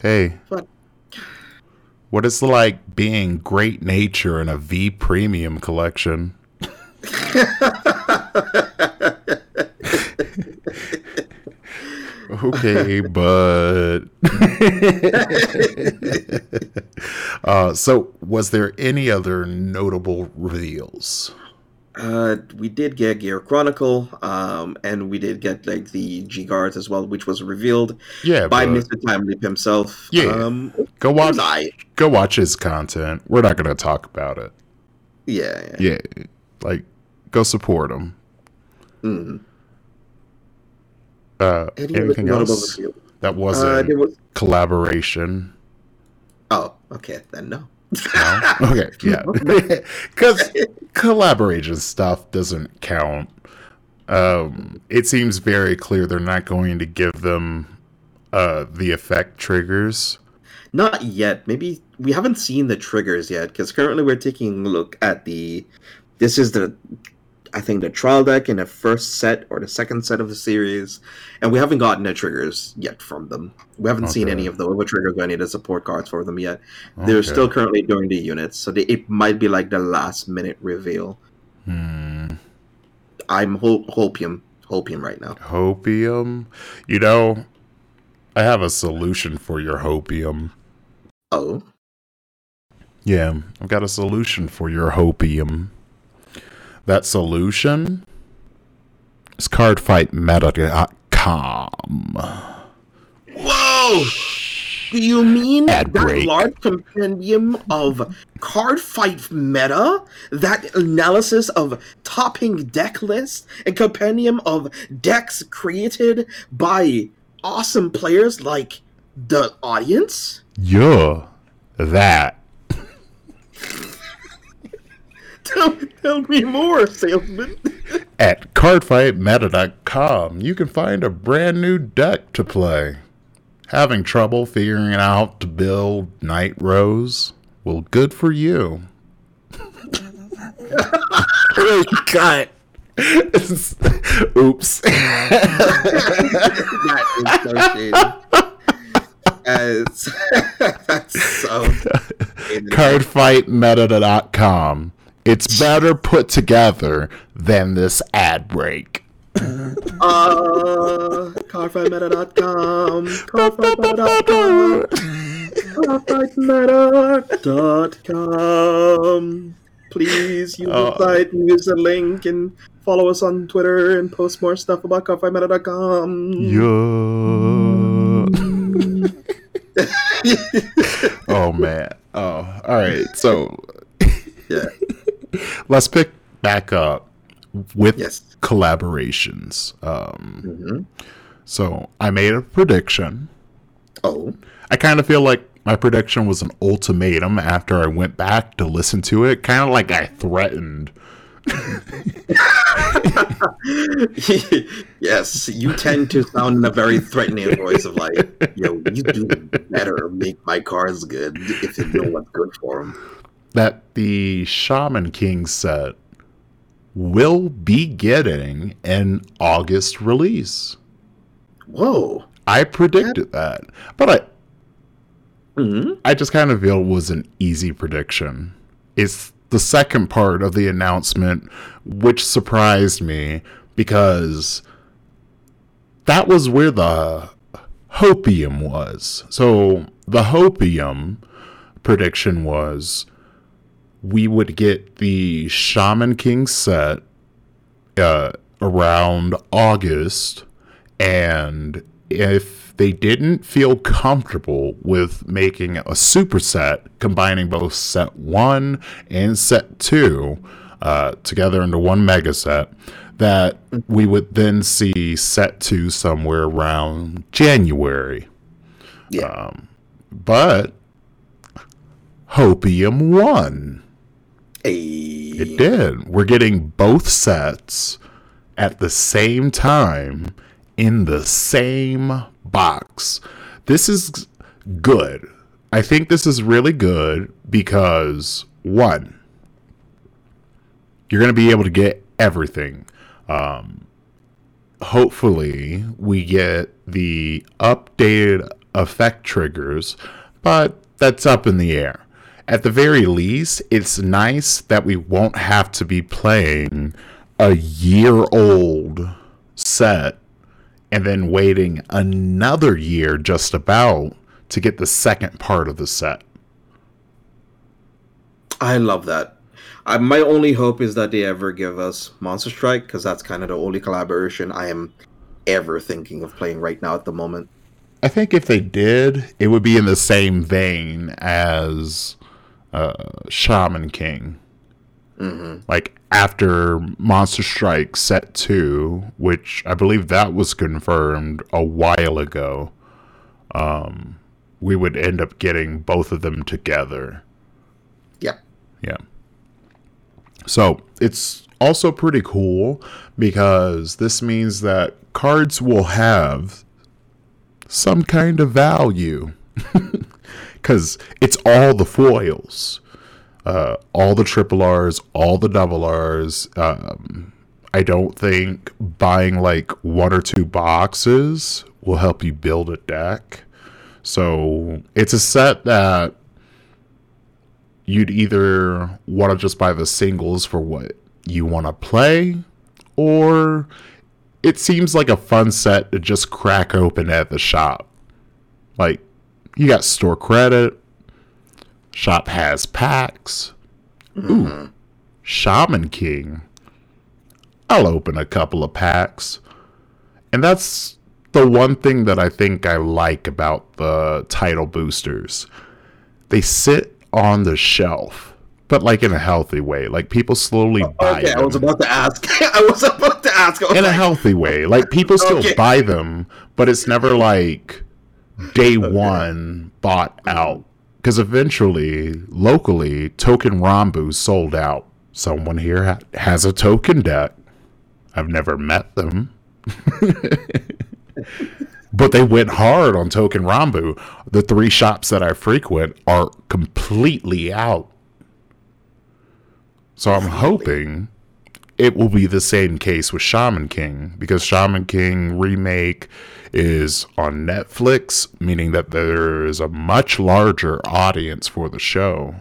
Hey. But what is like being great nature in a V premium collection? okay, but uh, so was there any other notable reveals? Uh, we did get Gear Chronicle, um, and we did get like the G guards as well, which was revealed yeah, by but, Mr. Time Leap himself. Yeah, um, go watch. Go watch his content. We're not going to talk about it. Yeah, yeah, yeah, like go support him. Mm. Uh, anything else that wasn't uh, was... collaboration? Oh, okay, then no. No? Okay, yeah, because collaboration stuff doesn't count. Um, it seems very clear they're not going to give them uh, the effect triggers. Not yet. Maybe we haven't seen the triggers yet because currently we're taking a look at the. This is the I think the trial deck in the first set or the second set of the series, and we haven't gotten the triggers yet from them. We haven't seen any of the over triggers or any of the support cards for them yet. They're still currently doing the units, so they, it might be like the last minute reveal. Hmm. I'm ho- hopium, hopium right now. Hopium. You know, I have a solution for your hopium. Oh, Yeah, I've got a solution for your hopium. That solution is cardfightmeta.com. whoa! Do you mean Ad that break. large compendium of card fight meta? That analysis of topping deck list and compendium of decks created by awesome players like the audience? Yeah, that. Tell, tell me more, salesman. At cardfightmeta.com, you can find a brand new deck to play. Having trouble figuring out to build Night Rose? Well, good for you. Cut. Oops. That is so shady. That's so. cardfightmeta.com. It's better put together than this ad break. Uh. Cardfightmeta.com. Please use Oh. the site and use the link and follow us on Twitter and post more stuff about cardfightmeta.com. Yeah. oh man. Oh, all right. So Yeah. let's pick back up with Yes. collaborations. Um, hmm so I made a prediction. Oh. I kind of feel like my prediction was an ultimatum after I went back to listen to it. Kind of like I threatened. yes, you tend to sound in a very threatening voice of like, yo, you do better make my cars good if you know what's good for them. That the Shaman King set will be getting an August release. Whoa. I predicted that, but I hmm I just kind of feel it was an easy prediction. It's the second part of the announcement which surprised me because that was where the hopium was. So the hopium prediction was we would get the Shaman King set uh, around August, and if they didn't feel comfortable with making a superset, combining both set one and set two uh, together into one mega set, that we would then see set two somewhere around January. Yeah. But Hopium won. Hey. It did. We're getting both sets at the same time in the same box. This is good. I think this is really good because one, you're going to be able to get everything. Um, hopefully, we get the updated effect triggers, but that's up in the air. At the very least, it's nice that we won't have to be playing a year old set and then waiting another year just about to get the second part of the set. I love that. I, my only hope is that they ever give us Monster Strike because that's kind of the only collaboration I am ever thinking of playing right now at the moment. I think if they did, it would be in the same vein as uh, Shaman King. hmm Like after Monster Strike Set 2, which I believe that was confirmed a while ago, um, we would end up getting both of them together. Yep. Yeah. So it's also pretty cool because this means that cards will have some kind of value. Because it's all the foils, uh, all the triple R's, all the double R's, um, I don't think buying like one or two boxes will help you build a deck. So it's a set that you'd either want to just buy the singles for what you want to play, or it seems like a fun set to just crack open at the shop. Like, you got store credit, shop has packs. Ooh, mm-hmm. Shaman King. I'll open a couple of packs. And that's the one thing that I think I like about the title boosters. They sit on the shelf, but like in a healthy way. Like people slowly oh, buy Okay, I was about to ask. I was about to ask. Was in a healthy way. Like people still Okay. buy them, but it's never like day one bought out. Because eventually, locally, Touken Ranbu sold out. Someone here ha- has a token deck. I've never met them. but they went hard on Touken Ranbu. The three shops that I frequent are completely out. So I'm hoping it will be the same case with Shaman King because Shaman King remake is on Netflix, meaning that there is a much larger audience for the show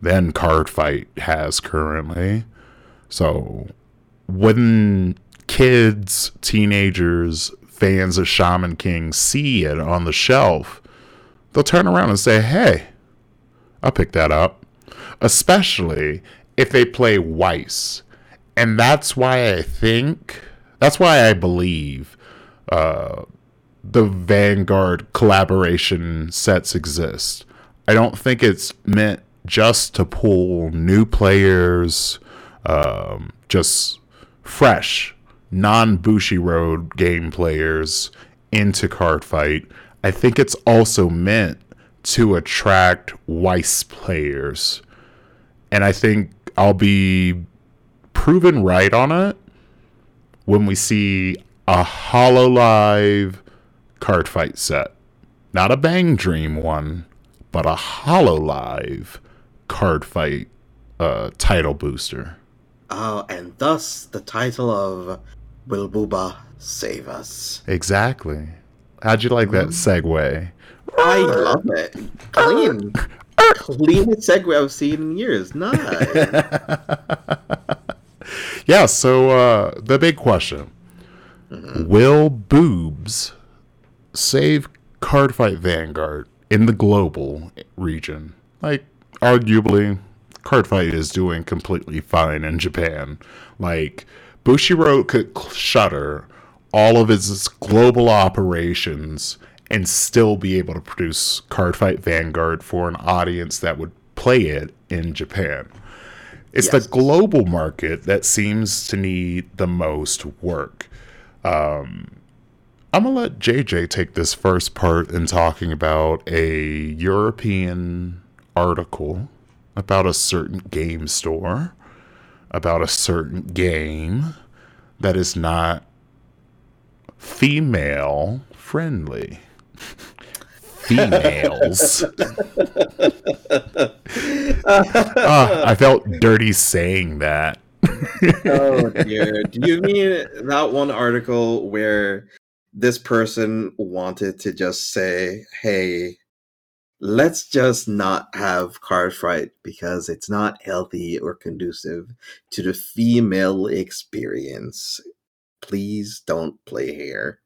than Card Fight has currently. So when kids, teenagers, fans of Shaman King see it on the shelf, they'll turn around and say, "Hey, I'll pick that up." Especially if they play Weiss. And that's why I think, that's why I believe uh, the Vanguard collaboration sets exist. I don't think it's meant just to pull new players, um, just fresh, non Bushiroad game players into Card Fight. I think it's also meant to attract Weiss players. And I think I'll be proven right on it when we see a Hololive card fight set. Not a Bang Dream one, but a Hololive card fight uh, title booster. Oh, and thus the title of Will Booba Save Us. Exactly. How'd you like that segue? I love it. Clean. Cleanest segue I've seen in years. Nice. Yeah, so uh, the big question Will boobs save Cardfight Vanguard in the global region? Like, arguably, Cardfight is doing completely fine in Japan. Like, Bushiroad could shutter all of its global operations and still be able to produce Cardfight Vanguard for an audience that would play it in Japan. It's Yes. the global market that seems to need the most work. Um, I'm gonna let JJ take this first part in talking about a European article about a certain game store, about a certain game that is not female friendly. Females. Ah, I felt dirty saying that. oh dear. Do you mean that one article where this person wanted to just say, hey, let's just not have card fight because it's not healthy or conducive to the female experience. Please don't play here.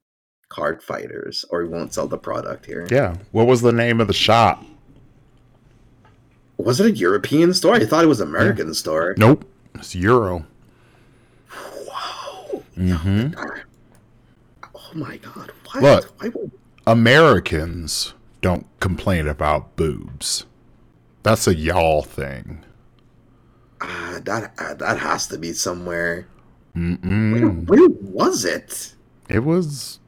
Card fighters, or we won't sell the product here. Yeah. What was the name of the shop? Was it a European store? I thought it was an American store. Nope. It's Euro. Wow. hmm Oh my god. What? Look. Why would Americans don't complain about boobs. That's a y'all thing. Uh, that uh, that has to be somewhere. Where, Mm-mm. where was it? It was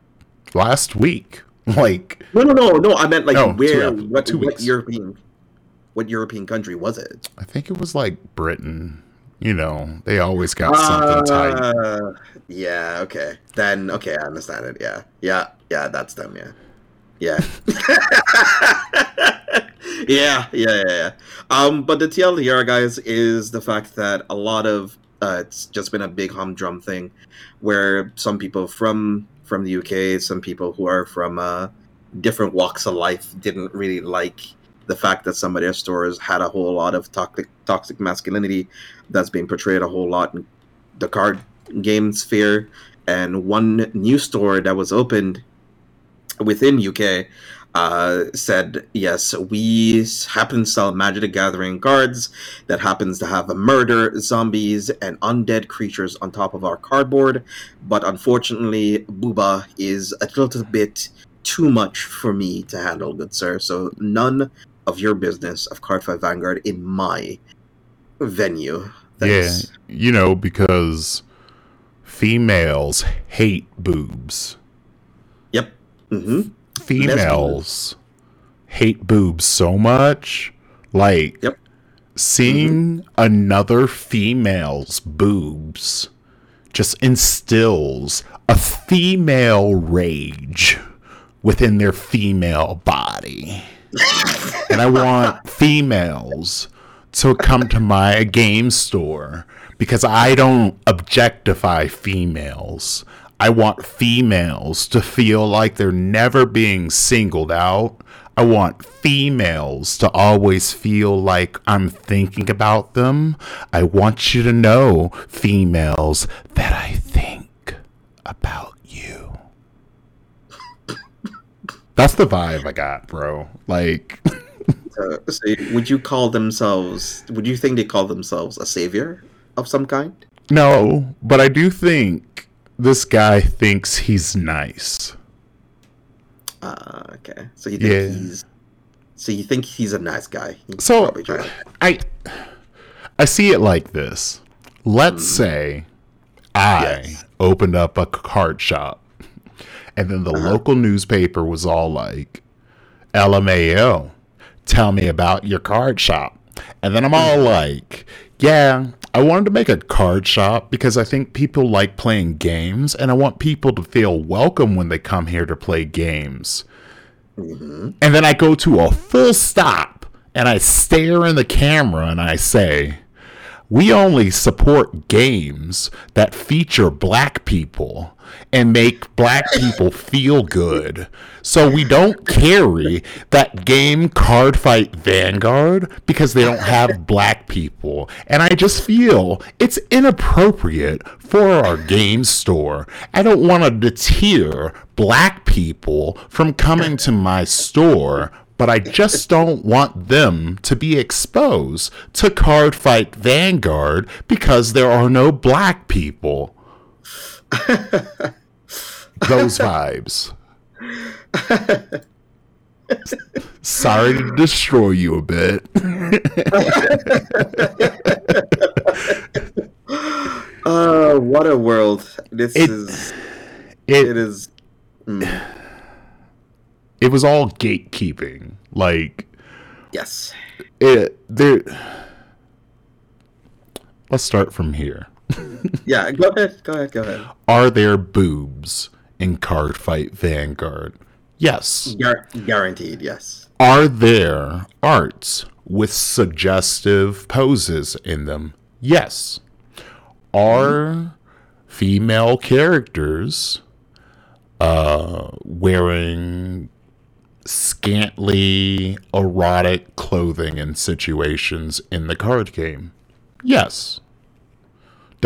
last week. Like, No, no, no, no. I meant like No, two where? ep- what, two what weeks. European? What European country was it? I think it was like Britain. You know, they always got something tight. Uh, yeah. Okay. Then okay, I understand it. Yeah. Yeah. Yeah. That's them. Yeah. Yeah. yeah. Yeah. Yeah. Yeah. Um. But the TL here, guys, is the fact that a lot of Uh, it's just been a big humdrum thing, where some people from from the UK, some people who are from uh, different walks of life, didn't really like the fact that some of their stores had a whole lot of toxic toxic masculinity that's being portrayed a whole lot in the card game sphere. And one new store that was opened within UK uh, said, yes, we happen to sell Magic the Gathering cards that happens to have murder, zombies, and undead creatures on top of our cardboard. But unfortunately, Booba is a little bit too much for me to handle, good sir. So none of your business of Cardfight Vanguard in my venue. Yeah, you know, because females hate boobs. Yep. Mm-hmm. Females hate boobs so much. Like, Yep. seeing another female's boobs just instills a female rage within their female body. And I want females to come to my game store because I don't objectify females. I want females to feel like they're never being singled out. I want females to always feel like I'm thinking about them. I want you to know, females, that I think about you. That's the vibe I got, bro. Like, Uh, so would you call themselves? Would you think they call themselves a savior of some kind? no, but I do think this guy thinks he's nice. Uh, okay. So you think Yeah. he's? So you think he's a nice guy? He's So I I see it like this. Let's say I Yes. opened up a card shop and then the uh-huh. local newspaper was all like LMAO, tell me about your card shop. And then I'm all mm-hmm. like, yeah, I wanted to make a card shop because I think people like playing games and I want people to feel welcome when they come here to play games. Mm-hmm. And then I go to a full stop and I stare in the camera and I say, we only support games that feature black people and make black people feel good. So we don't carry that game Cardfight Vanguard because they don't have black people. And I just feel it's inappropriate for our game store. I don't want to deter black people from coming to my store but I just don't want them to be exposed to Cardfight Vanguard because there are no black people. Those vibes. Sorry to destroy you a bit. Uh, what a world! This It- is. It It is. mm, it was all gatekeeping. Like yes. it there Let's start from here. Yeah. Go ahead. Go ahead. Go ahead. Are there boobs in Cardfight Vanguard? Yes. Guaranteed. Yes. Are there arts with suggestive poses in them? Yes. Are female characters uh, wearing scantily erotic clothing in situations in the card game? Yes.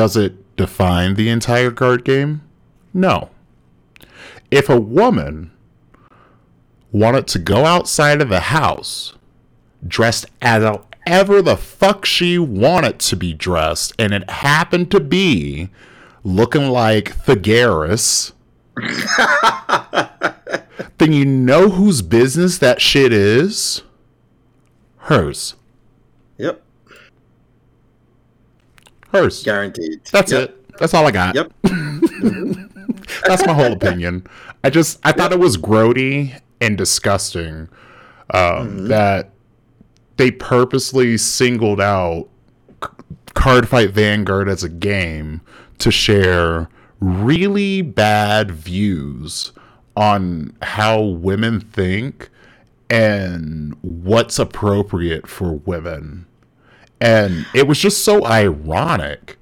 Does it define the entire card game? No. If a woman wanted to go outside of the house dressed as ever the fuck she wanted to be dressed, and it happened to be looking like Thagaris, then you know whose business that shit is? Hers. Yep. Hers. Guaranteed. That's Yep. it. That's all I got. Yep. That's my whole opinion. I just I thought it was grody and disgusting um, that they purposely singled out C- Cardfight Vanguard as a game to share really bad views on how women think and what's appropriate for women. And it was just so ironic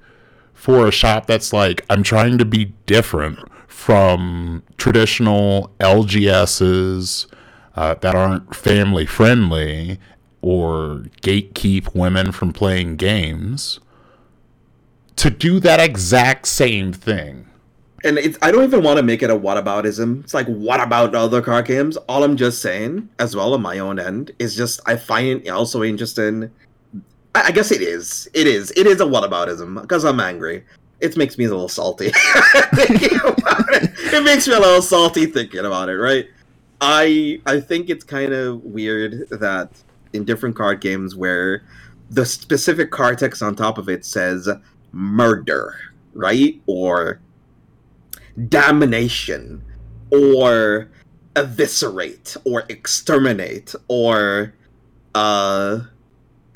for a shop that's like, I'm trying to be different from traditional LGSs uh, that aren't family friendly or gatekeep women from playing games to do that exact same thing. and I don't even want to make it a whataboutism. It's like what about other card games? All I'm just saying, as well on my own end, is just I find it also interesting. I, I guess it is. It is. It is a whataboutism because I'm angry. It makes me a little salty thinking about it. It makes me a little salty thinking about it. Right. I I think it's kind of weird that in different card games where the specific card text on top of it says murder, right? Or damnation or eviscerate or exterminate or uh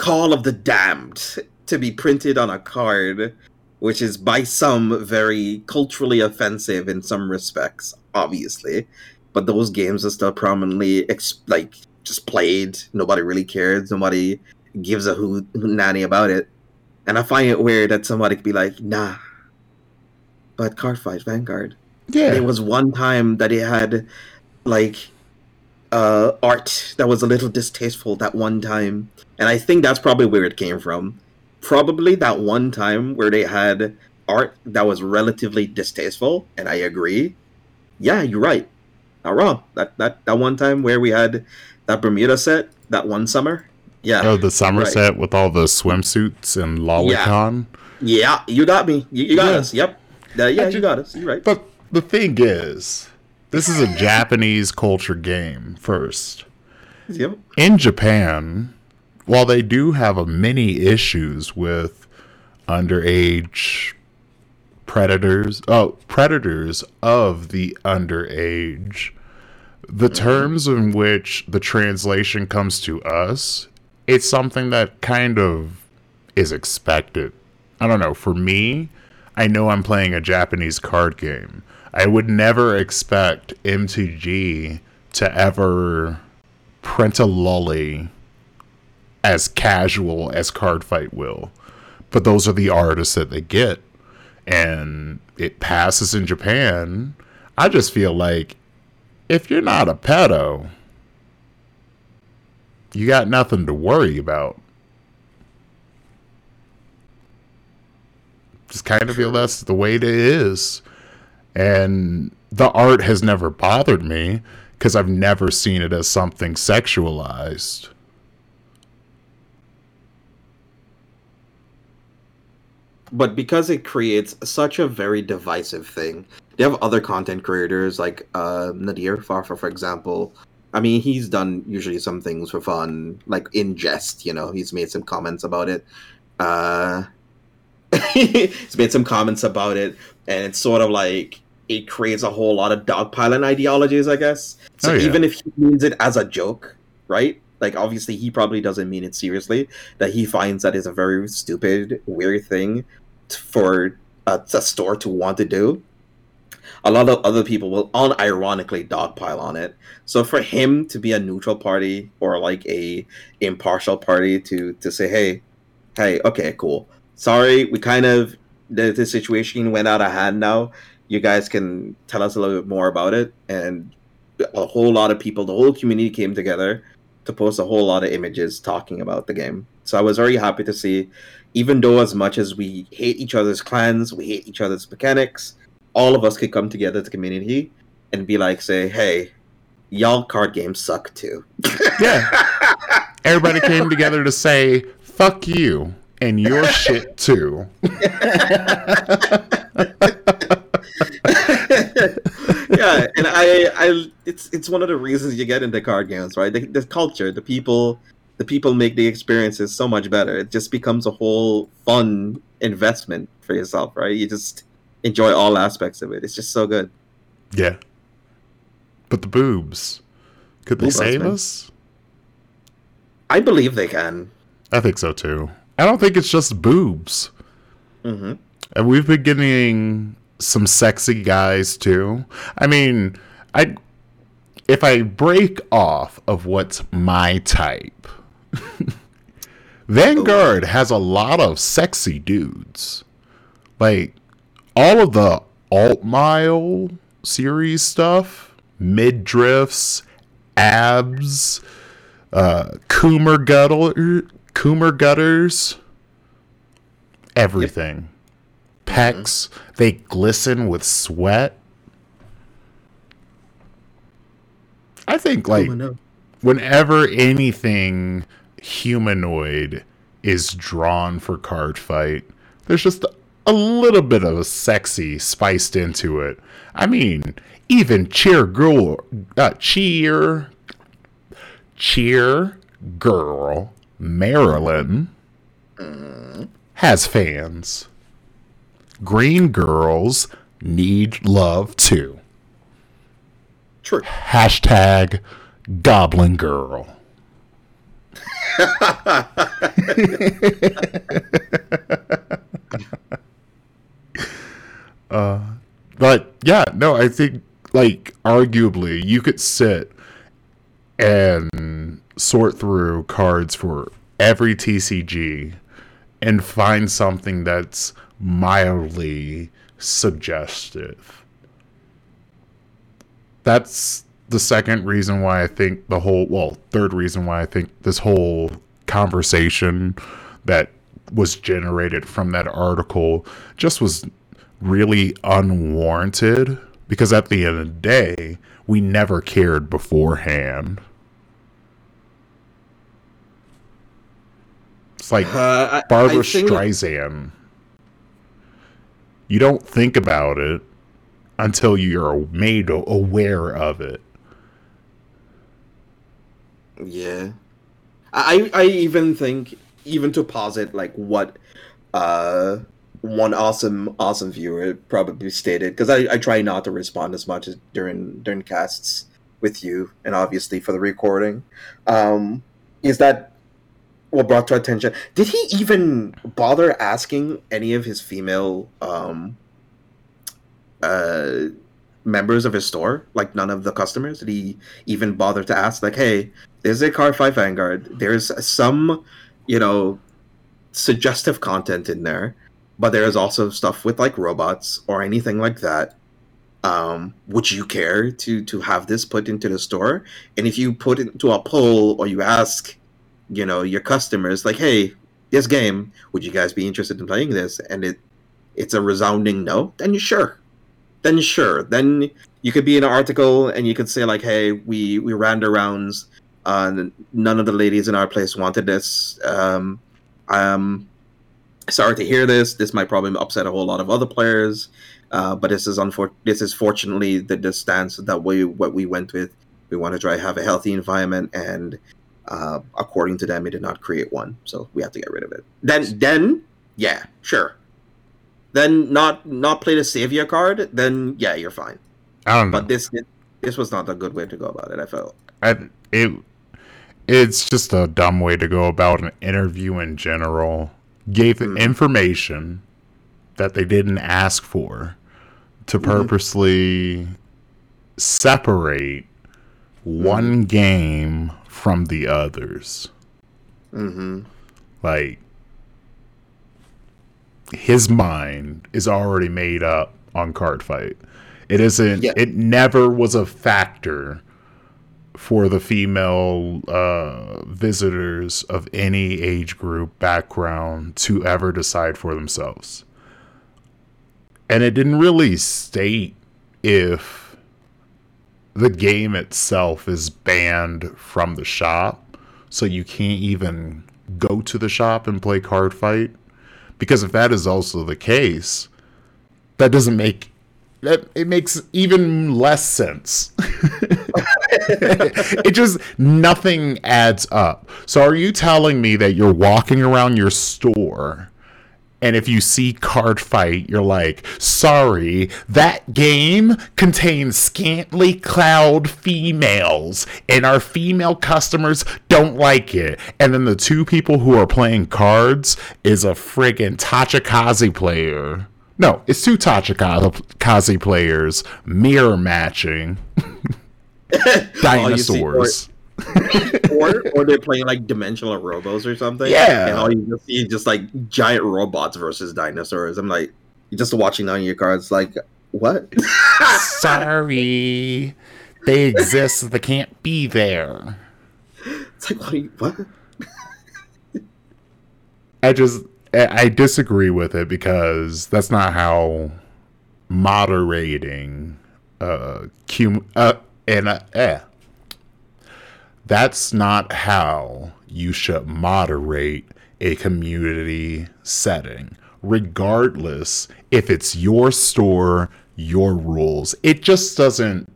call of the damned to be printed on a card which is by some very culturally offensive in some respects obviously. But those games are still prominently ex- like just played. Nobody really cares. Nobody gives a hoot nanny about it. And i find it weird that somebody could be like nah. But card fight vanguard. Yeah. there was one time that it had like uh art that was a little distasteful that one time. And i think that's probably where it came from. Probably that one time where they had art that was relatively distasteful and i agree. Yeah you're right. Not wrong. That that that one time where we had that bermuda set that one summer. Yeah. Oh, the summer Right. set with all the swimsuits and lolicon. yeah you got me. You, you got Yeah. us. Yep. Uh, yeah you got us. You're right. But the thing is, this is a Japanese culture game first. yep In Japan, while they do have a many issues with underage predators, oh, predators of the underage, the terms in which the translation comes to us, it's something that kind of is expected. I don't know. For me, I know I'm playing a Japanese card game. I would never expect MTG to ever print a lolly as casual as card fight will. But those are the artists that they get. And it passes in Japan. I just feel like if you're not a pedo, you got nothing to worry about. Just kind of feel that's the way it is. And the art has never bothered me because I've never seen it as something sexualized. but because it creates such a very divisive thing they have other content creators like uh nadir farfa for example. I mean he's done usually some things for fun like in jest you know? He's made some comments about it. Uh he's made some comments about it and it's sort of like it creates a whole lot of dogpiling ideologies i guess. So Oh, yeah. even if he means it as a joke right? Like obviously he probably doesn't mean it seriously that he finds that is a very stupid weird thing for a, a store to want to do. A lot of other people will unironically dogpile on it. So for him to be a neutral party or like a impartial party to to say hey hey okay cool. Sorry we kind of the, the situation went out of hand now you guys can tell us a little bit more about it and a whole lot of people the whole community came together to post a whole lot of images talking about the game so i was very happy to see even though as much as we hate each other's clans we hate each other's mechanics all of us could come together as a community and be like say hey y'all card games suck too Yeah. Everybody came together to say, fuck you and your shit too. yeah, and I, I, it's it's one of the reasons you get into card games, right? The, the culture, the people, the people make the experiences so much better. It just becomes a whole fun investment for yourself, right? You just enjoy all aspects of it. It's just so good. Yeah. But the boobs, could they save husband. us? I believe they can. I think so too. I don't think it's just boobs. hmm And we've been getting some sexy guys too. I mean, I if I break off of what's my type, Vanguard has a lot of sexy dudes. like all of the Altmile series stuff, mid drifts, abs, uh, Coomer gutter, Coomer gutters, everything. Pecs, they glisten with sweat. I think like Oh, whenever anything humanoid is drawn for card fight, there's just a little bit of a sexy spiced into it. I mean, even cheer girl, uh, cheer, cheer girl Marilyn has fans. Green girls need love too. True. Hashtag Goblin Girl. uh, but yeah, no, I think like arguably you could sit and sort through cards for every TCG and find something that's mildly suggestive. That's the second reason why I think the whole, well, third reason why I think this whole conversation that was generated from that article just was really unwarranted because at the end of the day, we never cared beforehand. It's like Uh, Barbra Streisand. You don't think about it until you're made aware of it. Yeah, I I even think even to posit like what uh one awesome awesome viewer probably stated because I, I try not to respond as much as during during casts with you and obviously for the recording um is that what brought to attention. Did he even bother asking any of his female um uh members of his store? Like none of the customers? Did he even bother to ask like hey there's a Cardfight Vanguard? There's some you know suggestive content in there but there is also stuff with like robots or anything like that. Um, would you care to to have this put into the store? And if you put it into a poll or you ask you know your customers like hey this game would you guys be interested in playing this? And it it's a resounding no then you sure. Then sure. Then you could be in an article and you could say like hey we we ran the rounds uh, none of the ladies in our place wanted this. Um um sorry to hear this. This might probably upset a whole lot of other players uh, but this is unfor- this is fortunately the, the stance that we what we went with. We want to try have a healthy environment and uh, according to them it did not create one so we have to get rid of it then then yeah sure then not not play the savior card then yeah you're fine I don't know. but this this was not a good way to go about it i felt I, it it's just a dumb way to go about an interview in general. Gave Mhm. information that they didn't ask for to purposely separate one game from the others. mm-hmm Like his mind is already made up on card fight. It isn't Yeah. it never was a factor for the female uh, visitors of any age group background to ever decide for themselves. And it didn't really state if the game itself is banned from the shop, so you can't even go to the shop and play card fight. Because if that is also the case, that doesn't make that it makes even less sense. it just nothing adds up. So are you telling me that you're walking around your store and if you see card fight, you're like, sorry, that game contains scantily clad females, and our female customers don't like it. And then the two people who are playing cards is a friggin' Tachikaze player. No, it's two Tachikaze players mirror matching oh, see- dinosaurs. or or they're playing like dimensional robos or something. Yeah. and all you just see is just like giant robots versus dinosaurs. I'm like, You're just watching on your cards, like what? Sorry. They exist, they can't be there. it's like what? Are you, what? I just I I disagree with it because that's not how moderating uh cum uh and uh, eh. That's not how you should moderate a community setting, regardless if it's your store, your rules. It just doesn't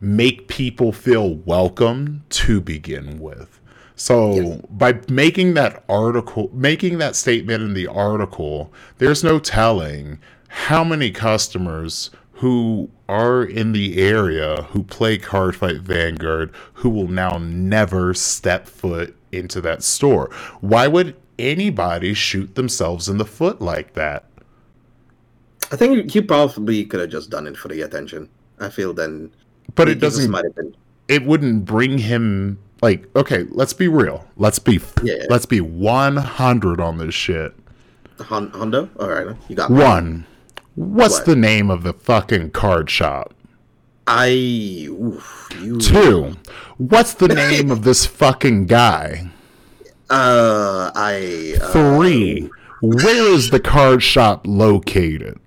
make people feel welcome to begin with. So Yes. by making that article, making that statement in the article, there's no telling how many customers who are in the area who play Cardfight Vanguard who will now never step foot into that store. Why would anybody shoot themselves in the foot like that? I think he probably could have just done it for the attention. I feel then, But it doesn't might have been. it wouldn't bring him like okay let's be real let's be Yeah. let's be 100 on this shit Hon- Hondo. All right, you got one what's What? the name of the fucking card shop I. Oof, you. two what's the name of this fucking guy Uh, I. Uh, three where is the card shop located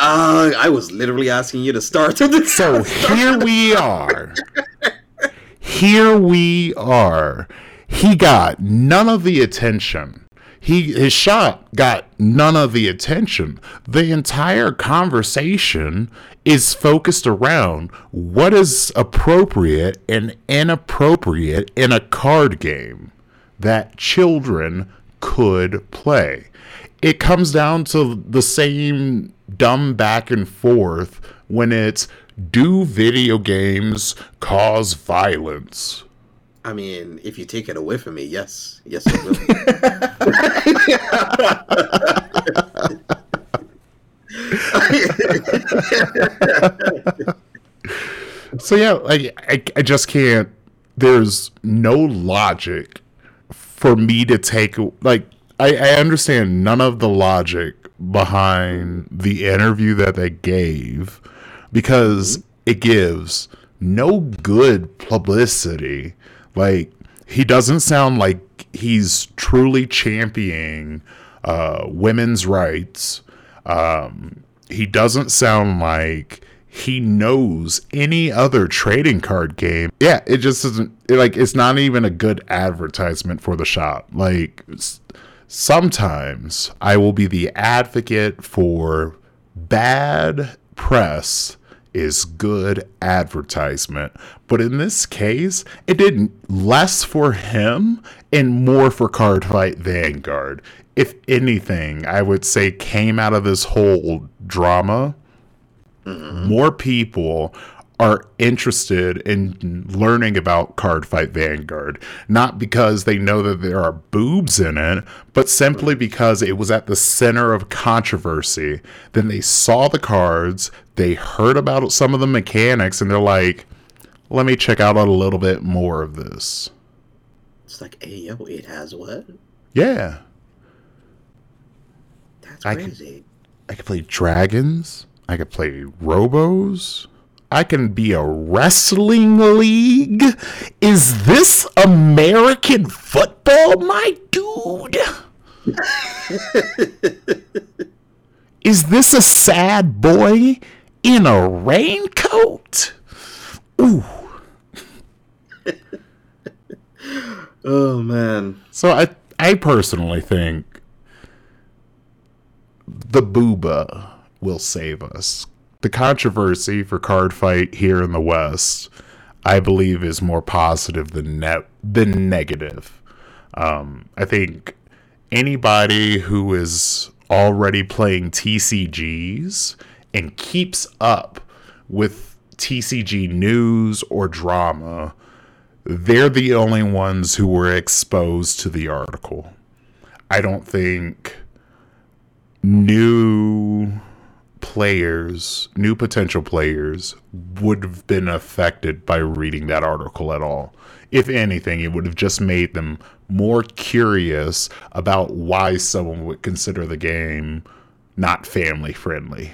uh, I was literally asking you to start with this. so here we are here we are he got none of the attention he his shot got none of the attention. The entire conversation is focused around what is appropriate and inappropriate in a card game that children could play. It comes down to the same dumb back and forth when it's do video games cause violence I mean, if you take it away from me, yes, yes, it will. So yeah, like I, I just can't. There's no logic for me to take. Like I, I understand none of the logic behind the interview that they gave because mm-hmm. it gives no good publicity. Like he doesn't sound like he's truly championing uh, women's rights. Um, he doesn't sound like he knows any other trading card game. Yeah, it just isn't it, like it's not even a good advertisement for the shop. Like sometimes I will be the advocate for bad press is good advertisement. But in this case, it did less for him and more for Cardfight Vanguard. If anything, I would say came out of this whole drama more people are interested in learning about Cardfight Vanguard, not because they know that there are boobs in it, but simply because it was at the center of controversy. Then they saw the cards, they heard about some of the mechanics, and they're like, let me check out a little bit more of this. It's like, hey, yo, it has what? Yeah, That's I can- crazy. I could play dragons. I could play robos. I can be a wrestling league. Is this American football, my dude? Is this a sad boy in a raincoat? Ooh. Oh man. So I I personally think the booba will save us. The controversy for card fight here in the West, I believe, is more positive than net than negative. Um, I think anybody who is already playing TCGs and keeps up with TCG news or drama they're the only ones who were exposed to the article. I don't think new players, new potential players, would have been affected by reading that article at all. If anything, it would have just made them more curious about why someone would consider the game not family friendly.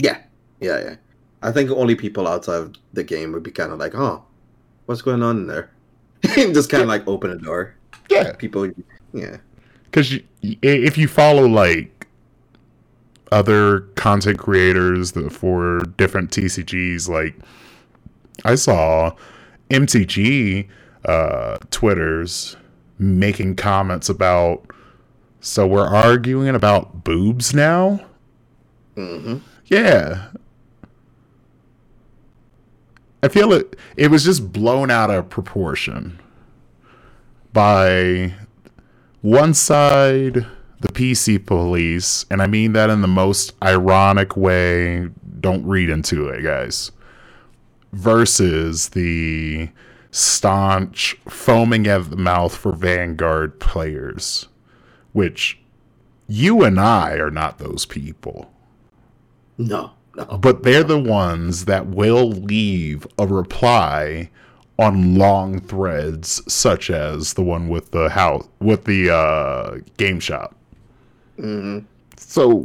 Yeah, yeah, yeah. I think only people outside of the game would be kind of like, "Oh, what's going on in there?" Just kind of like open a door. Yeah, People, yeah, because if you follow like other content creators for different TCGs, like I saw MTG uh, Twitters making comments about. So we're arguing about boobs now. hmm Yeah. I feel it it was just blown out of proportion by one side the PC police, and I mean that in the most ironic way. Don't read into it, guys. Versus the staunch foaming at the mouth for Vanguard players, which you and I are not those people no, no. but they're the ones that will leave a reply on long threads such as the one with the house with the uh, game shop. Hmm so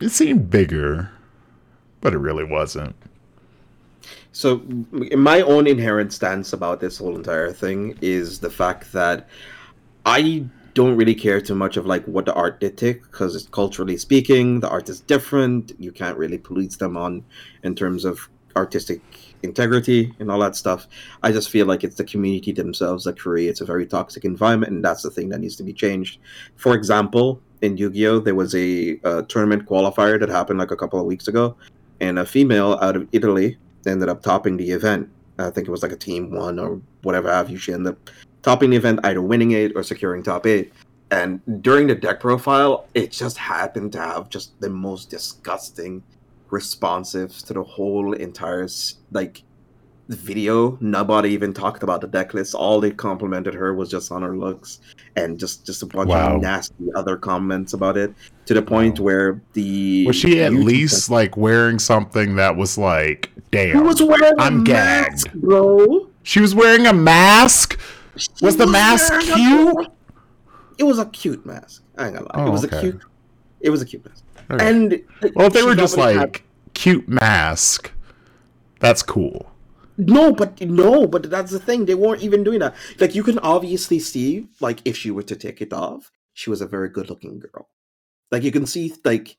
it seemed bigger but it really wasn't. So, my own inherent stance about this whole entire thing is the fact that I don't really care too much of like what the art did take because it's culturally speaking, the art is different. You can't really police them on in terms of artistic integrity and all that stuff. I just feel like it's the community themselves that creates a very toxic environment, and that's the thing that needs to be changed. For example, in Yu-Gi-Oh, there was a, uh tournament qualifier that happened like a couple of weeks ago, and a female out of Italy ended up topping the event. I think it was like a team one or whatever have you. She ended up topping the event, either winning it or securing top eight. And during the deck profile, it just happened to have just the most disgusting responsives to the whole entire like video. Nobody even talked about the deck list. All they complimented her was just on her looks and just just a bunch Wow. of nasty other comments about it. To the point Wow. where the was she at least like wearing something that was like damn was wearing I'm mask, gagged. bro? she was wearing a mask was the mask cute It was a cute mask. I ain't gonna lie. it Oh, was okay. a cute. It was a cute mask. Okay. And well if they were just like cute mask that's cool No, but no, but that's the thing. They weren't even doing that. Like you can obviously see, like if she were to take it off, she was a very good-looking girl. Like you can see, like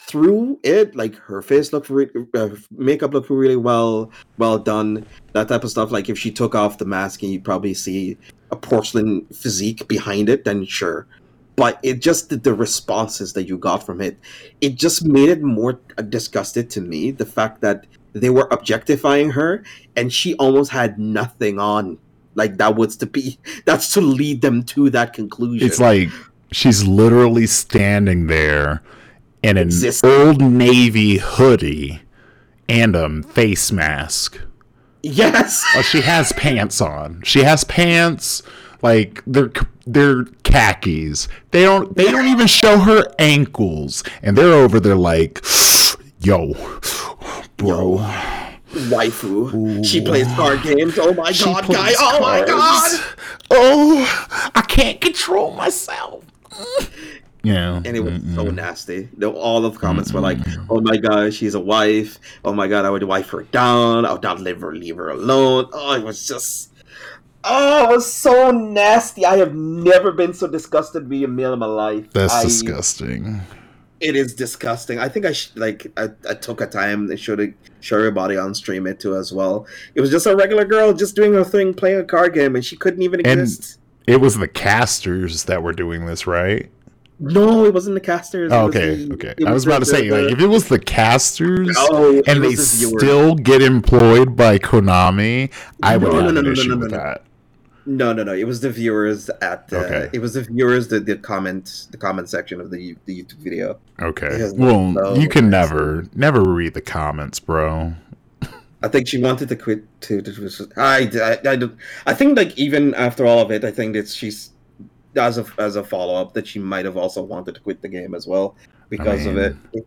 through it, like her face looked, re- uh, makeup looked really well, well done. That type of stuff. Like if she took off the mask, and you probably see a porcelain physique behind it, then sure. But it just the, the responses that you got from it, it just made it more uh, disgusted to me. The fact that they were objectifying her and she almost had nothing on like that was to be that's to lead them to that conclusion It's like she's literally standing there in an Exist- old navy hoodie and a face mask. yes Oh, she has pants on. She has pants like they're they're khakis. They don't they don't even show her ankles, and they're over there like, yo, bro. waifu she plays card games oh my She god guy oh my god Oh, I can't control myself. Yeah, and it was mm-mm. so nasty all of the comments were like mm-hmm. oh my god she's a wife oh my god i would wife her down i would not leave her leave her alone oh it was just Oh, it was so nasty. I have never been so disgusted being a male in my life. That's I- disgusting. It is disgusting. I think I sh- like I, I took a time and showed it, show everybody on stream it too as well. It was just a regular girl just doing her thing, playing a card game, and she couldn't even And- exist. It was the casters that were doing this, right? No, it wasn't the casters. Oh, okay, the- okay. I was the- about to say, the- like, if it was the casters Oh, it and they was the still get employed by Konami, I would No, have no, an no, no, issue no, no, with no. that. No, no, no. It was the viewers at the. Okay. It was the viewers that the comment the comment section of the the YouTube video. Okay. Well, was so you can never, never read the comments, bro. I think she wanted to quit to. to I, I, I, I think like even after all of it, I think that she's as a as a follow up that she might have also wanted to quit the game as well because of it. mean-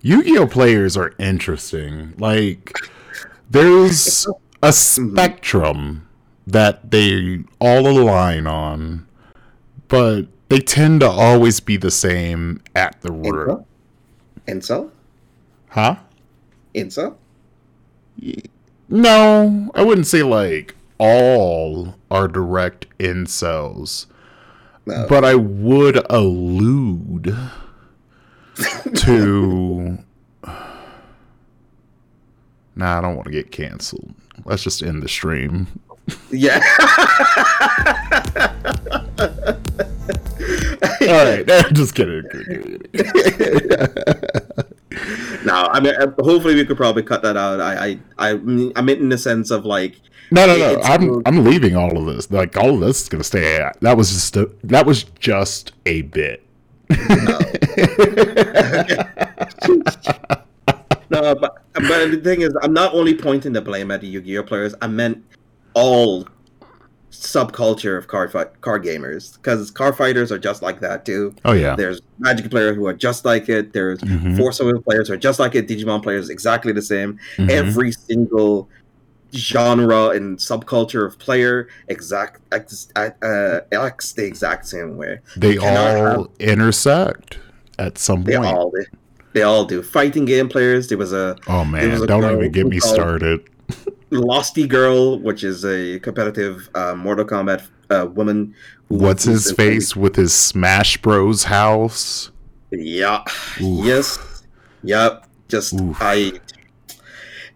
Yu-Gi-Oh players are interesting. Like, there's a mm-hmm. spectrum that they all align on, but they tend to always be the same at the root. Incel? Huh? Incel? No, I wouldn't say like all are direct incels, No. but I would allude to. Nah, I don't want to get canceled. Let's just end the stream. yeah. All right, just kidding. no, I mean, uh, hopefully we could probably cut that out. I, I, I, mean- I meant in the sense of like, No, no, no. It's I'm cool. I'm leaving all of this. Like all of this is gonna stay. That was just a, that was just a bit. no, but but the thing is, I'm not only pointing the blame at the Yu-Gi-Oh players. I meant all subculture of card fight card gamers because card fighters are just like that too. Oh yeah. There's Magic players who are just like it. There's Mhm. Force Away players who are just like it. Digimon players exactly the same. Mhm. Every single genre and subculture of player exact ex, uh, acts the exact same way. they all intersect at some They point. all they all do. Fighting game players. There was a oh man, a don't even get me started. Losty Girl, which is a competitive uh, Mortal Kombat uh, woman. What's his face with his Smash Bros house? Yeah. Oof. Yes. Yep. Just Oof. I.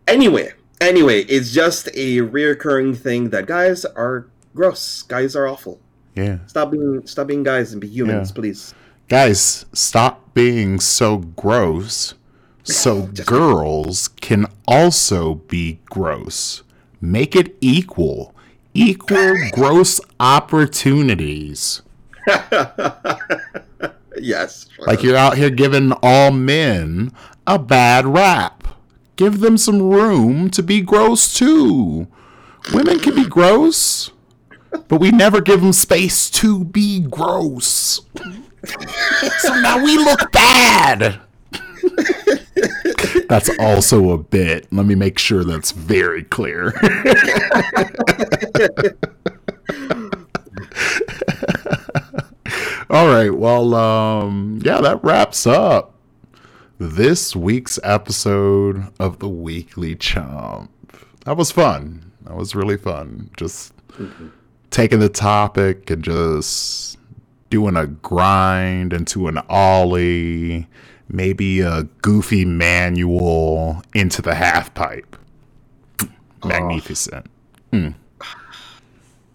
Anyway, anyway, it's just a reoccurring thing that guys are gross. Guys are awful. Yeah. Stop being stop being guys and be humans, Yeah. please. Guys, stop being so gross so girls can also be gross. Make it equal. Equal gross opportunities. yes. Like you're out here giving all men a bad rap. Give them some room to be gross too. Women can be gross, but we never give them space to be gross. so now we look bad. that's also a bit. Let me make sure that's very clear. All right. Well, um, yeah, that wraps up this week's episode of the Weekly Chomp. That was fun. That was really fun. Just taking the topic and just doing a grind into an ollie, maybe a goofy manual into the half pipe. Magnificent. Mm.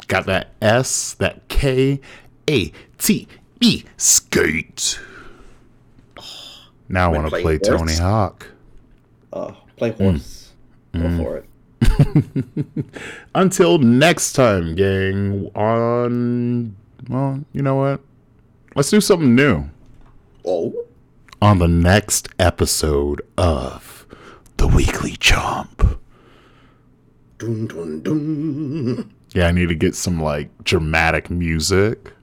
Got that S, that K, A, T, E, skate. Now I want to play Tony. Hawk. Uh, play horse. Go for it. Until next time, gang, on. Well, you know what? Let's do something new. Oh. On the next episode of The Weekly Chomp. Dun, dun, dun. Yeah, I need to get some like dramatic music.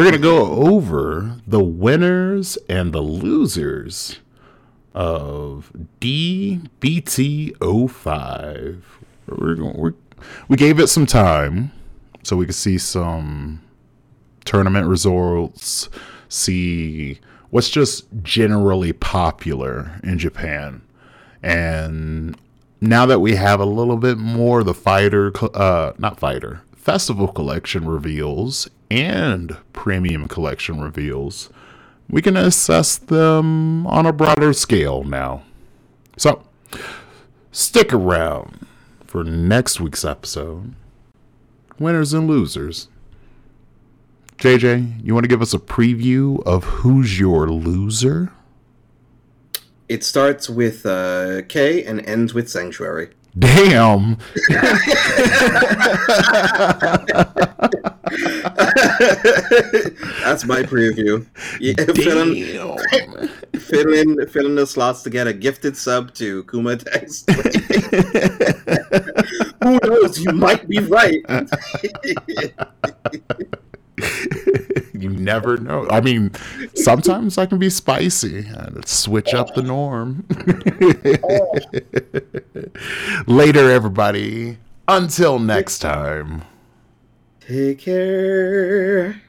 We're going to go over the winners and the losers of DBT05. We're going, we're, we gave it some time so we could see some tournament results, see what's just generally popular in Japan. And now that we have a little bit more, the fighter, uh, not fighter, festival collection reveals and premium collection reveals, we can assess them on a broader scale now. So, stick around for next week's episode winners and losers. JJ, you want to give us a preview of who's your loser? It starts with uh, K and ends with Sanctuary. Damn. That's my preview. Yeah, fill, in, Damn. fill in fill in the slots to get a gifted sub to Kuma Text. Who knows? You might be right. you never know. I mean, sometimes I can be spicy. and switch up the norm. Later, everybody. Until next time. Take care.